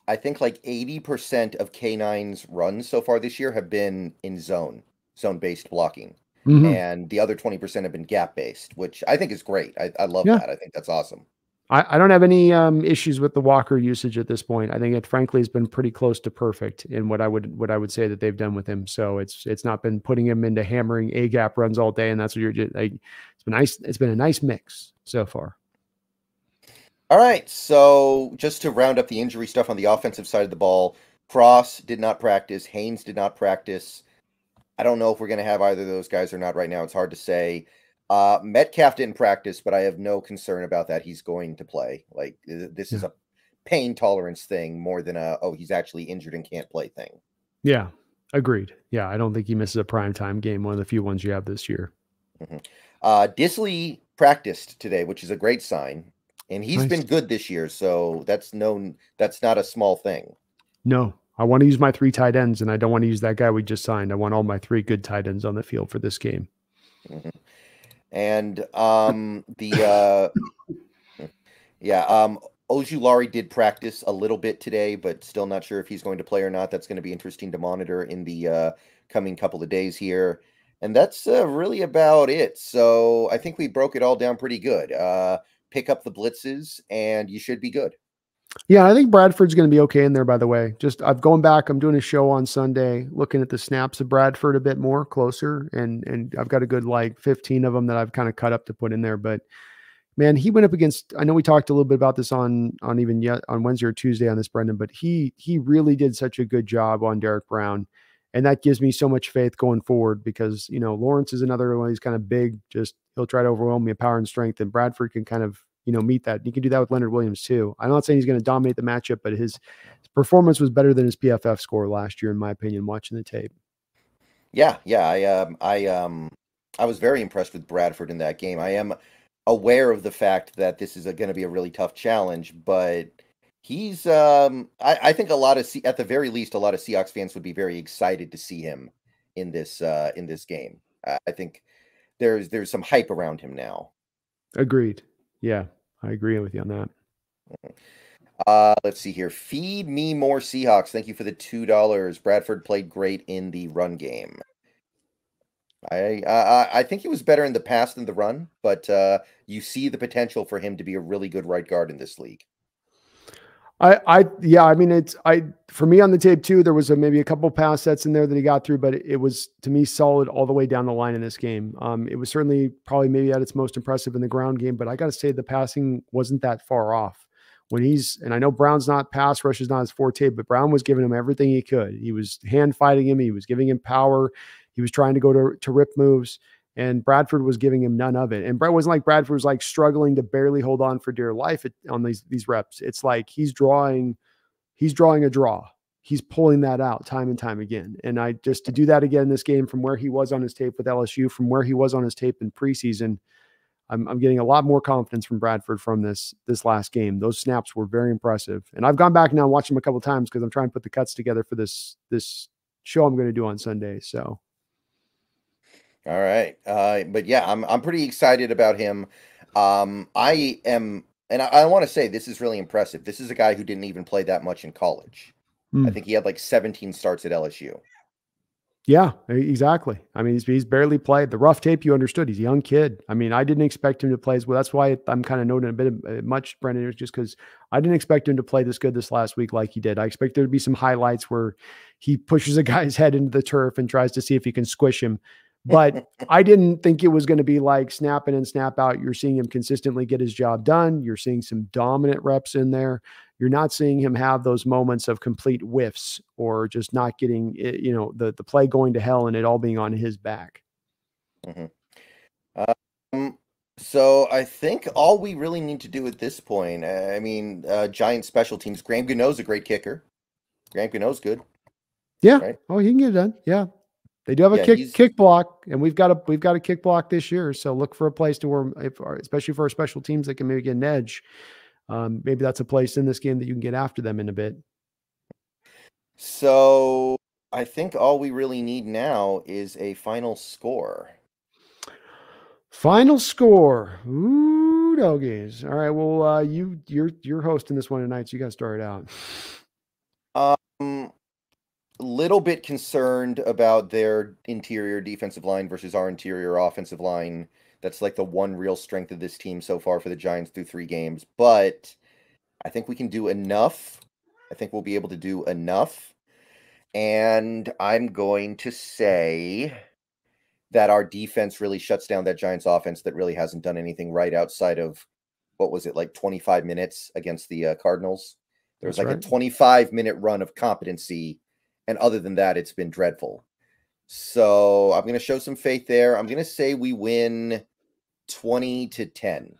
Speaker 1: I think like 80% of K9's runs so far this year have been in zone, zone based blocking. Mm-hmm. And the other 20% have been gap based, which I think is great. I, I love yeah. that. I think that's awesome.
Speaker 2: I, I don't have any um, issues with the Walker usage at this point. I think it frankly has been pretty close to perfect in what I would what I would say that they've done with him. So it's it's not been putting him into hammering a gap runs all day, and that's what you're like. It's been nice. It's been a nice mix so far.
Speaker 1: All right. So just to round up the injury stuff on the offensive side of the ball, Cross did not practice. Haynes did not practice. I don't know if we're going to have either of those guys or not right now. It's hard to say. Uh, Metcalf didn't practice, but I have no concern about that. He's going to play. Like this yeah. is a pain tolerance thing more than a oh he's actually injured and can't play thing.
Speaker 2: Yeah, agreed. Yeah, I don't think he misses a prime time game. One of the few ones you have this year.
Speaker 1: Mm-hmm. Uh, Dissly practiced today, which is a great sign and he's nice. been good this year. So that's known. That's not a small thing.
Speaker 2: No, I want to use my three tight ends, and I don't want to use that guy we just signed. I want all my three good tight ends on the field for this game.
Speaker 1: Mm-hmm. And um, the uh, yeah, um, Ojulari did practice a little bit today, but still not sure if he's going to play or not. That's going to be interesting to monitor in the uh, coming couple of days here. And that's uh, really about it. So I think we broke it all down pretty good. Uh, pick up the blitzes, and you should be good.
Speaker 2: Yeah, I think Bradford's going to be okay in there. By the way, just I've going back. I'm doing a show on Sunday, looking at the snaps of Bradford a bit more closer, and and I've got a good like 15 of them that I've kind of cut up to put in there. But man, he went up against. I know we talked a little bit about this on on even yet on Wednesday or Tuesday on this, Brendan, but he he really did such a good job on Derrick Brown, and that gives me so much faith going forward because you know Lawrence is another one. He's kind of big, just he'll try to overwhelm me in power and strength, and Bradford can kind of you know meet that. You can do that with Leonard Williams too. I'm not saying he's going to dominate the matchup, but his, his performance was better than his PFF score last year, in my opinion. Watching the tape.
Speaker 1: Yeah, yeah, I um, I um, I was very impressed with Bradford in that game. I am aware of the fact that this is going to be a really tough challenge, but he's um, I, I think a lot of C- at the very least, a lot of Seahawks fans would be very excited to see him in this uh, in this game. Uh, I think there's there's some hype around him now.
Speaker 2: Agreed. Yeah, I agree with you on that.
Speaker 1: Uh, let's see here. Feed me more Seahawks. Thank you for the two dollars. Bradford played great in the run game. I, I I think he was better in the pass than the run, but uh, you see the potential for him to be a really good right guard in this league.
Speaker 2: I, I, yeah, I mean, it's, I, for me on the tape too, there was a, maybe a couple pass sets in there that he got through, but it, it, was to me solid all the way down the line in this game. Um, it was certainly probably maybe at its most impressive in the ground game, but I got to say the passing wasn't that far off when he's, and I know Brown's not pass rush is not his forte, but Brown was giving him everything he could. He was hand fighting him. He was giving him power. He was trying to go to, to rip moves and Bradford was giving him none of it. And Brett wasn't like Bradford was like struggling to barely hold on for dear life at, on these these reps. It's like he's drawing, he's drawing a draw. He's pulling that out time and time again. And I just to do that again in this game from where he was on his tape with LSU, from where he was on his tape in preseason, I'm, I'm getting a lot more confidence from Bradford from this this last game. Those snaps were very impressive. And I've gone back now and watched them a couple times because I'm trying to put the cuts together for this this show I'm going to do on Sunday. So
Speaker 1: all right. Uh, but yeah, I'm I'm pretty excited about him. Um, I am, and I, I want to say this is really impressive. This is a guy who didn't even play that much in college. Mm. I hmm. think he had like 17 starts at LSU.
Speaker 2: Yeah, exactly. I mean, he's, he's barely played. The rough tape, you understood. He's a young kid. I mean, I didn't expect him to play as well. That's why I'm kind of noting a bit of uh, much, Brendon, just because I didn't expect him to play this good this last week like he did. I expect there to be some highlights where he pushes a guy's head into the turf and tries to see if he can squish him. But I didn't think it was going to be like snap in and snap out. You're seeing him consistently get his job done. You're seeing some dominant reps in there. You're not seeing him have those moments of complete whiffs or just not getting, eh, you know, the the play going to hell and it all being on his back.
Speaker 1: Mm-hmm. Um, so I think all we really need to do at this point, I mean, uh, giant special teams. Graham Gano's a great kicker. Graham Gano's good.
Speaker 2: Yeah. Right? Oh, he can get it done. Yeah. They do have a yeah, kick kick block, and we've got a we've got a kick block this year. So look for a place to where, if, especially for our special teams that can maybe get an edge. Um, maybe that's a place in this game that you can get after them in a bit.
Speaker 1: So I think all we really need now is a final score.
Speaker 2: Final score. Ooh, doggies. All right. Well, uh, you you're you're hosting this one tonight, so you got to start it out.
Speaker 1: Um, little bit concerned about their interior defensive line versus our interior offensive line. That's like the one real strength of this team so far for the Giants through three games. But I think we can do enough. I think we'll be able to do enough. And I'm going to say that our defense really shuts down that Giants offense that really hasn't done anything right outside of what was it like 25 minutes against the uh, Cardinals. There was That's like right. a 25 minute run of competency, and other than that, it's been dreadful. So I'm going to show some faith there. I'm going to say we win 20 to 10.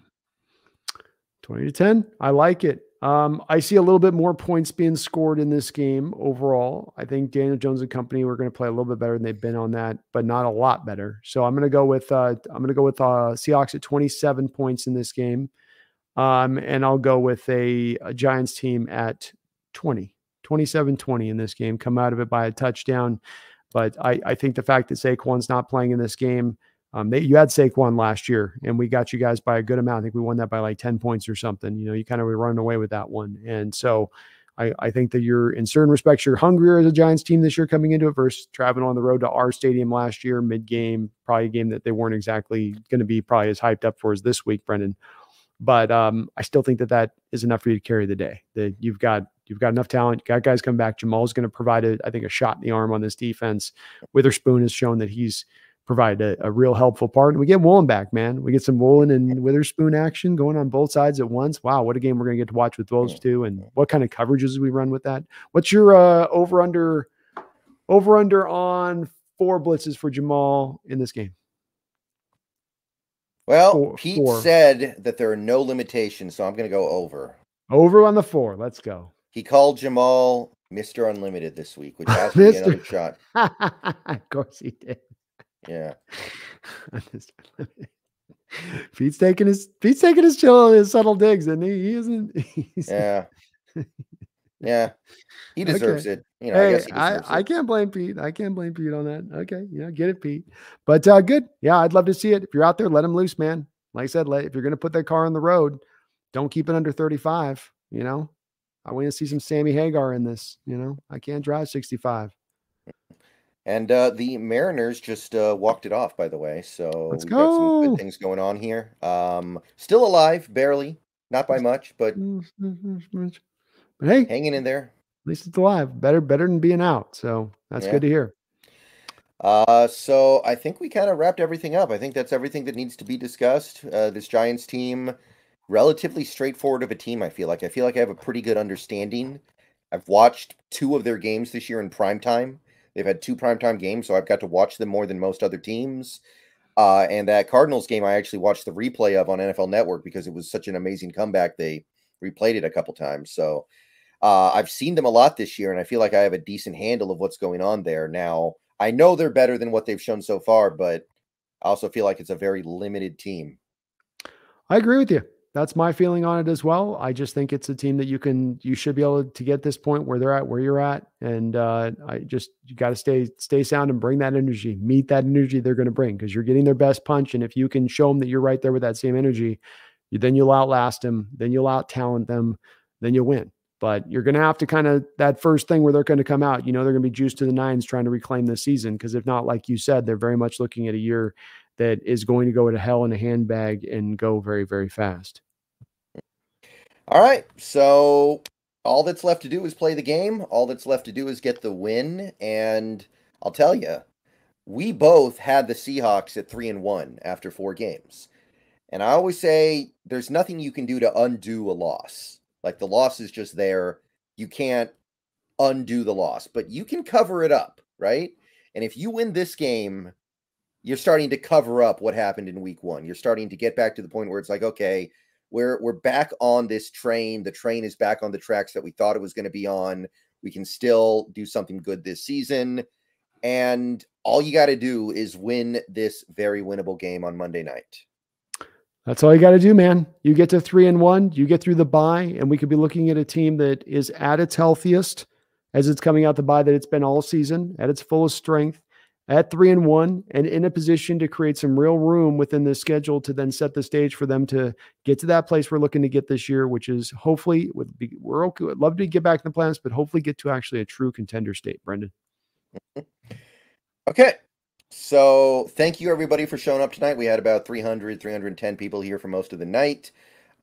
Speaker 2: 20 to 10. I like it. Um, I see a little bit more points being scored in this game overall. I think Daniel Jones and company we're going to play a little bit better than they've been on that, but not a lot better. So I'm going to go with uh, I'm going to go with uh, Seahawks at 27 points in this game, um, and I'll go with a, a Giants team at 20, 27 20 in this game. Come out of it by a touchdown, but I, I think the fact that Saquon's not playing in this game um, they, you had Saquon last year, and we got you guys by a good amount. I think we won that by like ten points or something. You know, you kind of were running away with that one, and so I, I think that you're in certain respects you're hungrier as a Giants team this year coming into it versus traveling on the road to our stadium last year, mid game, probably a game that they weren't exactly going to be probably as hyped up for as this week, Brendon. But um, I still think that that is enough for you to carry the day. That you've got you've got enough talent. You got guys coming back. Jamal's going to provide a, I think a shot in the arm on this defense. Witherspoon has shown that he's provided a, a, real helpful part. And we get Woolen back, man. We get some Woolen and Witherspoon action going on both sides at once. Wow, what a game we're going to get to watch with those two. And what kind of coverages we run with that? What's your uh, over under over under on four blitzes for Jamal in this game?
Speaker 1: Well, four, Pete four. said that there are no limitations, so I'm going to go over.
Speaker 2: Over on the four. Let's go.
Speaker 1: He called Jamal Mr. Unlimited this week, which has to be another shot.
Speaker 2: of course he did.
Speaker 1: Yeah.
Speaker 2: Pete's taking his Pete's taking his chill and his subtle digs, and he? he isn't.
Speaker 1: yeah. Yeah. He deserves okay. it. You know,
Speaker 2: hey, I, I, I, can't blame Pete. I can't blame Pete on that. Okay. Yeah, get it, Pete. But uh good. Yeah, I'd love to see it. If you're out there, let him loose, man. Like I said, let, if you're gonna put that car on the road, don't keep it under 35. You know, I want to see some Sammy Hagar in this. You know, I can't drive 65.
Speaker 1: And uh, the Mariners just uh, walked it off, by the way. So
Speaker 2: Let's we've go. got some
Speaker 1: good things going on here. Um, still alive, barely, not by much, but
Speaker 2: but hey,
Speaker 1: hanging in there.
Speaker 2: At least it's alive. Better, better than being out. So that's yeah. good to hear.
Speaker 1: Uh, so I think we kind of wrapped everything up. I think that's everything that needs to be discussed. Uh, this Giants team, relatively straightforward of a team. I feel like I feel like I have a pretty good understanding. I've watched two of their games this year in prime time. They've had two primetime games, so I've got to watch them more than most other teams. Uh, and that Cardinals game, I actually watched the replay of on NFL Network because it was such an amazing comeback. They replayed it a couple times. So uh, I've seen them a lot this year, and I feel like I have a decent handle of what's going on there. Now, I know they're better than what they've shown so far, but I also feel like it's a very limited team.
Speaker 2: I agree with you that's my feeling on it as well. I just think it's a team that you can you should be able to get this point where they're at, where you're at, and uh, I just you got to stay stay sound and bring that energy, meet that energy they're going to bring because you're getting their best punch, and if you can show them that you're right there with that same energy, then you'll outlast them, then you'll out talent them, then you'll win. But you're going to have to kind of that first thing where they're going to come out. You know they're going to be juiced to the nines trying to reclaim the season because if not, like you said, they're very much looking at a year that is going to go to hell in a handbag and go very, very fast.
Speaker 1: All right. So all that's left to do is play the game. All that's left to do is get the win. And I'll tell you, we both had the Seahawks at three and one after four games. And I always say there's nothing you can do to undo a loss. Like the loss is just there. You can't undo the loss, but you can cover it up, right? And if you win this game, you're starting to cover up what happened in week one. You're starting to get back to the point where it's like, okay, we're we're back on this train. The train is back on the tracks that we thought it was going to be on. We can still do something good this season. And all you got to do is win this very winnable game on Monday night.
Speaker 2: That's all you got to do, man. You get to three and one, you get through the bye, and we could be looking at a team that is at its healthiest as it's coming out the bye that it's been all season, at its fullest strength, at three and one, and in a position to create some real room within the schedule to then set the stage for them to get to that place we're looking to get this year, which is hopefully would be we're okay. I'd love to get back in the plans, but hopefully get to actually a true contender state, Brendon.
Speaker 1: Okay. So thank you everybody for showing up tonight. We had about 300, 310 people here for most of the night.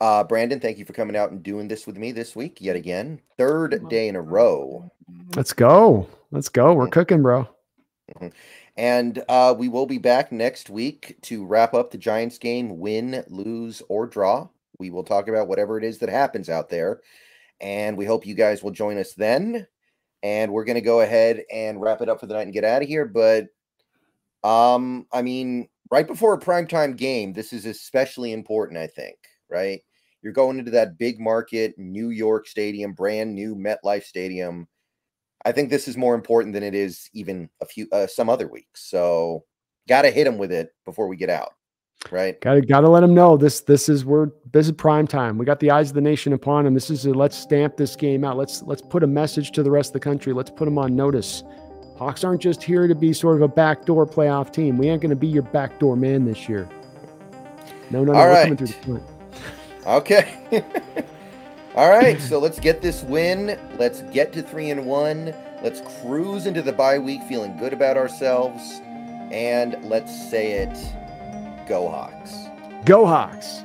Speaker 1: Uh, Brendon, thank you for coming out and doing this with me this week yet again. Third day in a row.
Speaker 2: Let's go. Let's go. We're cooking, bro.
Speaker 1: And uh, we will be back next week to wrap up the Giants game, win, lose, or draw. We will talk about whatever it is that happens out there. And we hope you guys will join us then and we're going to go ahead and wrap it up for the night and get out of here. But, um, I mean, right before a primetime game, this is especially important, I think, right? You're going into that big market New York stadium, brand new MetLife Stadium. I think this is more important than it is even a few uh, some other weeks. So, got to hit them with it before we get out. Right.
Speaker 2: Got to got to let them know this this is where this is prime time. We got the eyes of the nation upon them. This is a, let's stamp this game out. Let's let's put a message to the rest of the country. Let's put them on notice. Hawks aren't just here to be sort of a backdoor playoff team. We ain't going to be your backdoor man this year. No, no, no.
Speaker 1: All we're right. coming through the front. Okay. All right. So let's get this win. Let's get to three and one. Let's cruise into the bye week feeling good about ourselves. And let's say it Go Hawks.
Speaker 2: Go Hawks.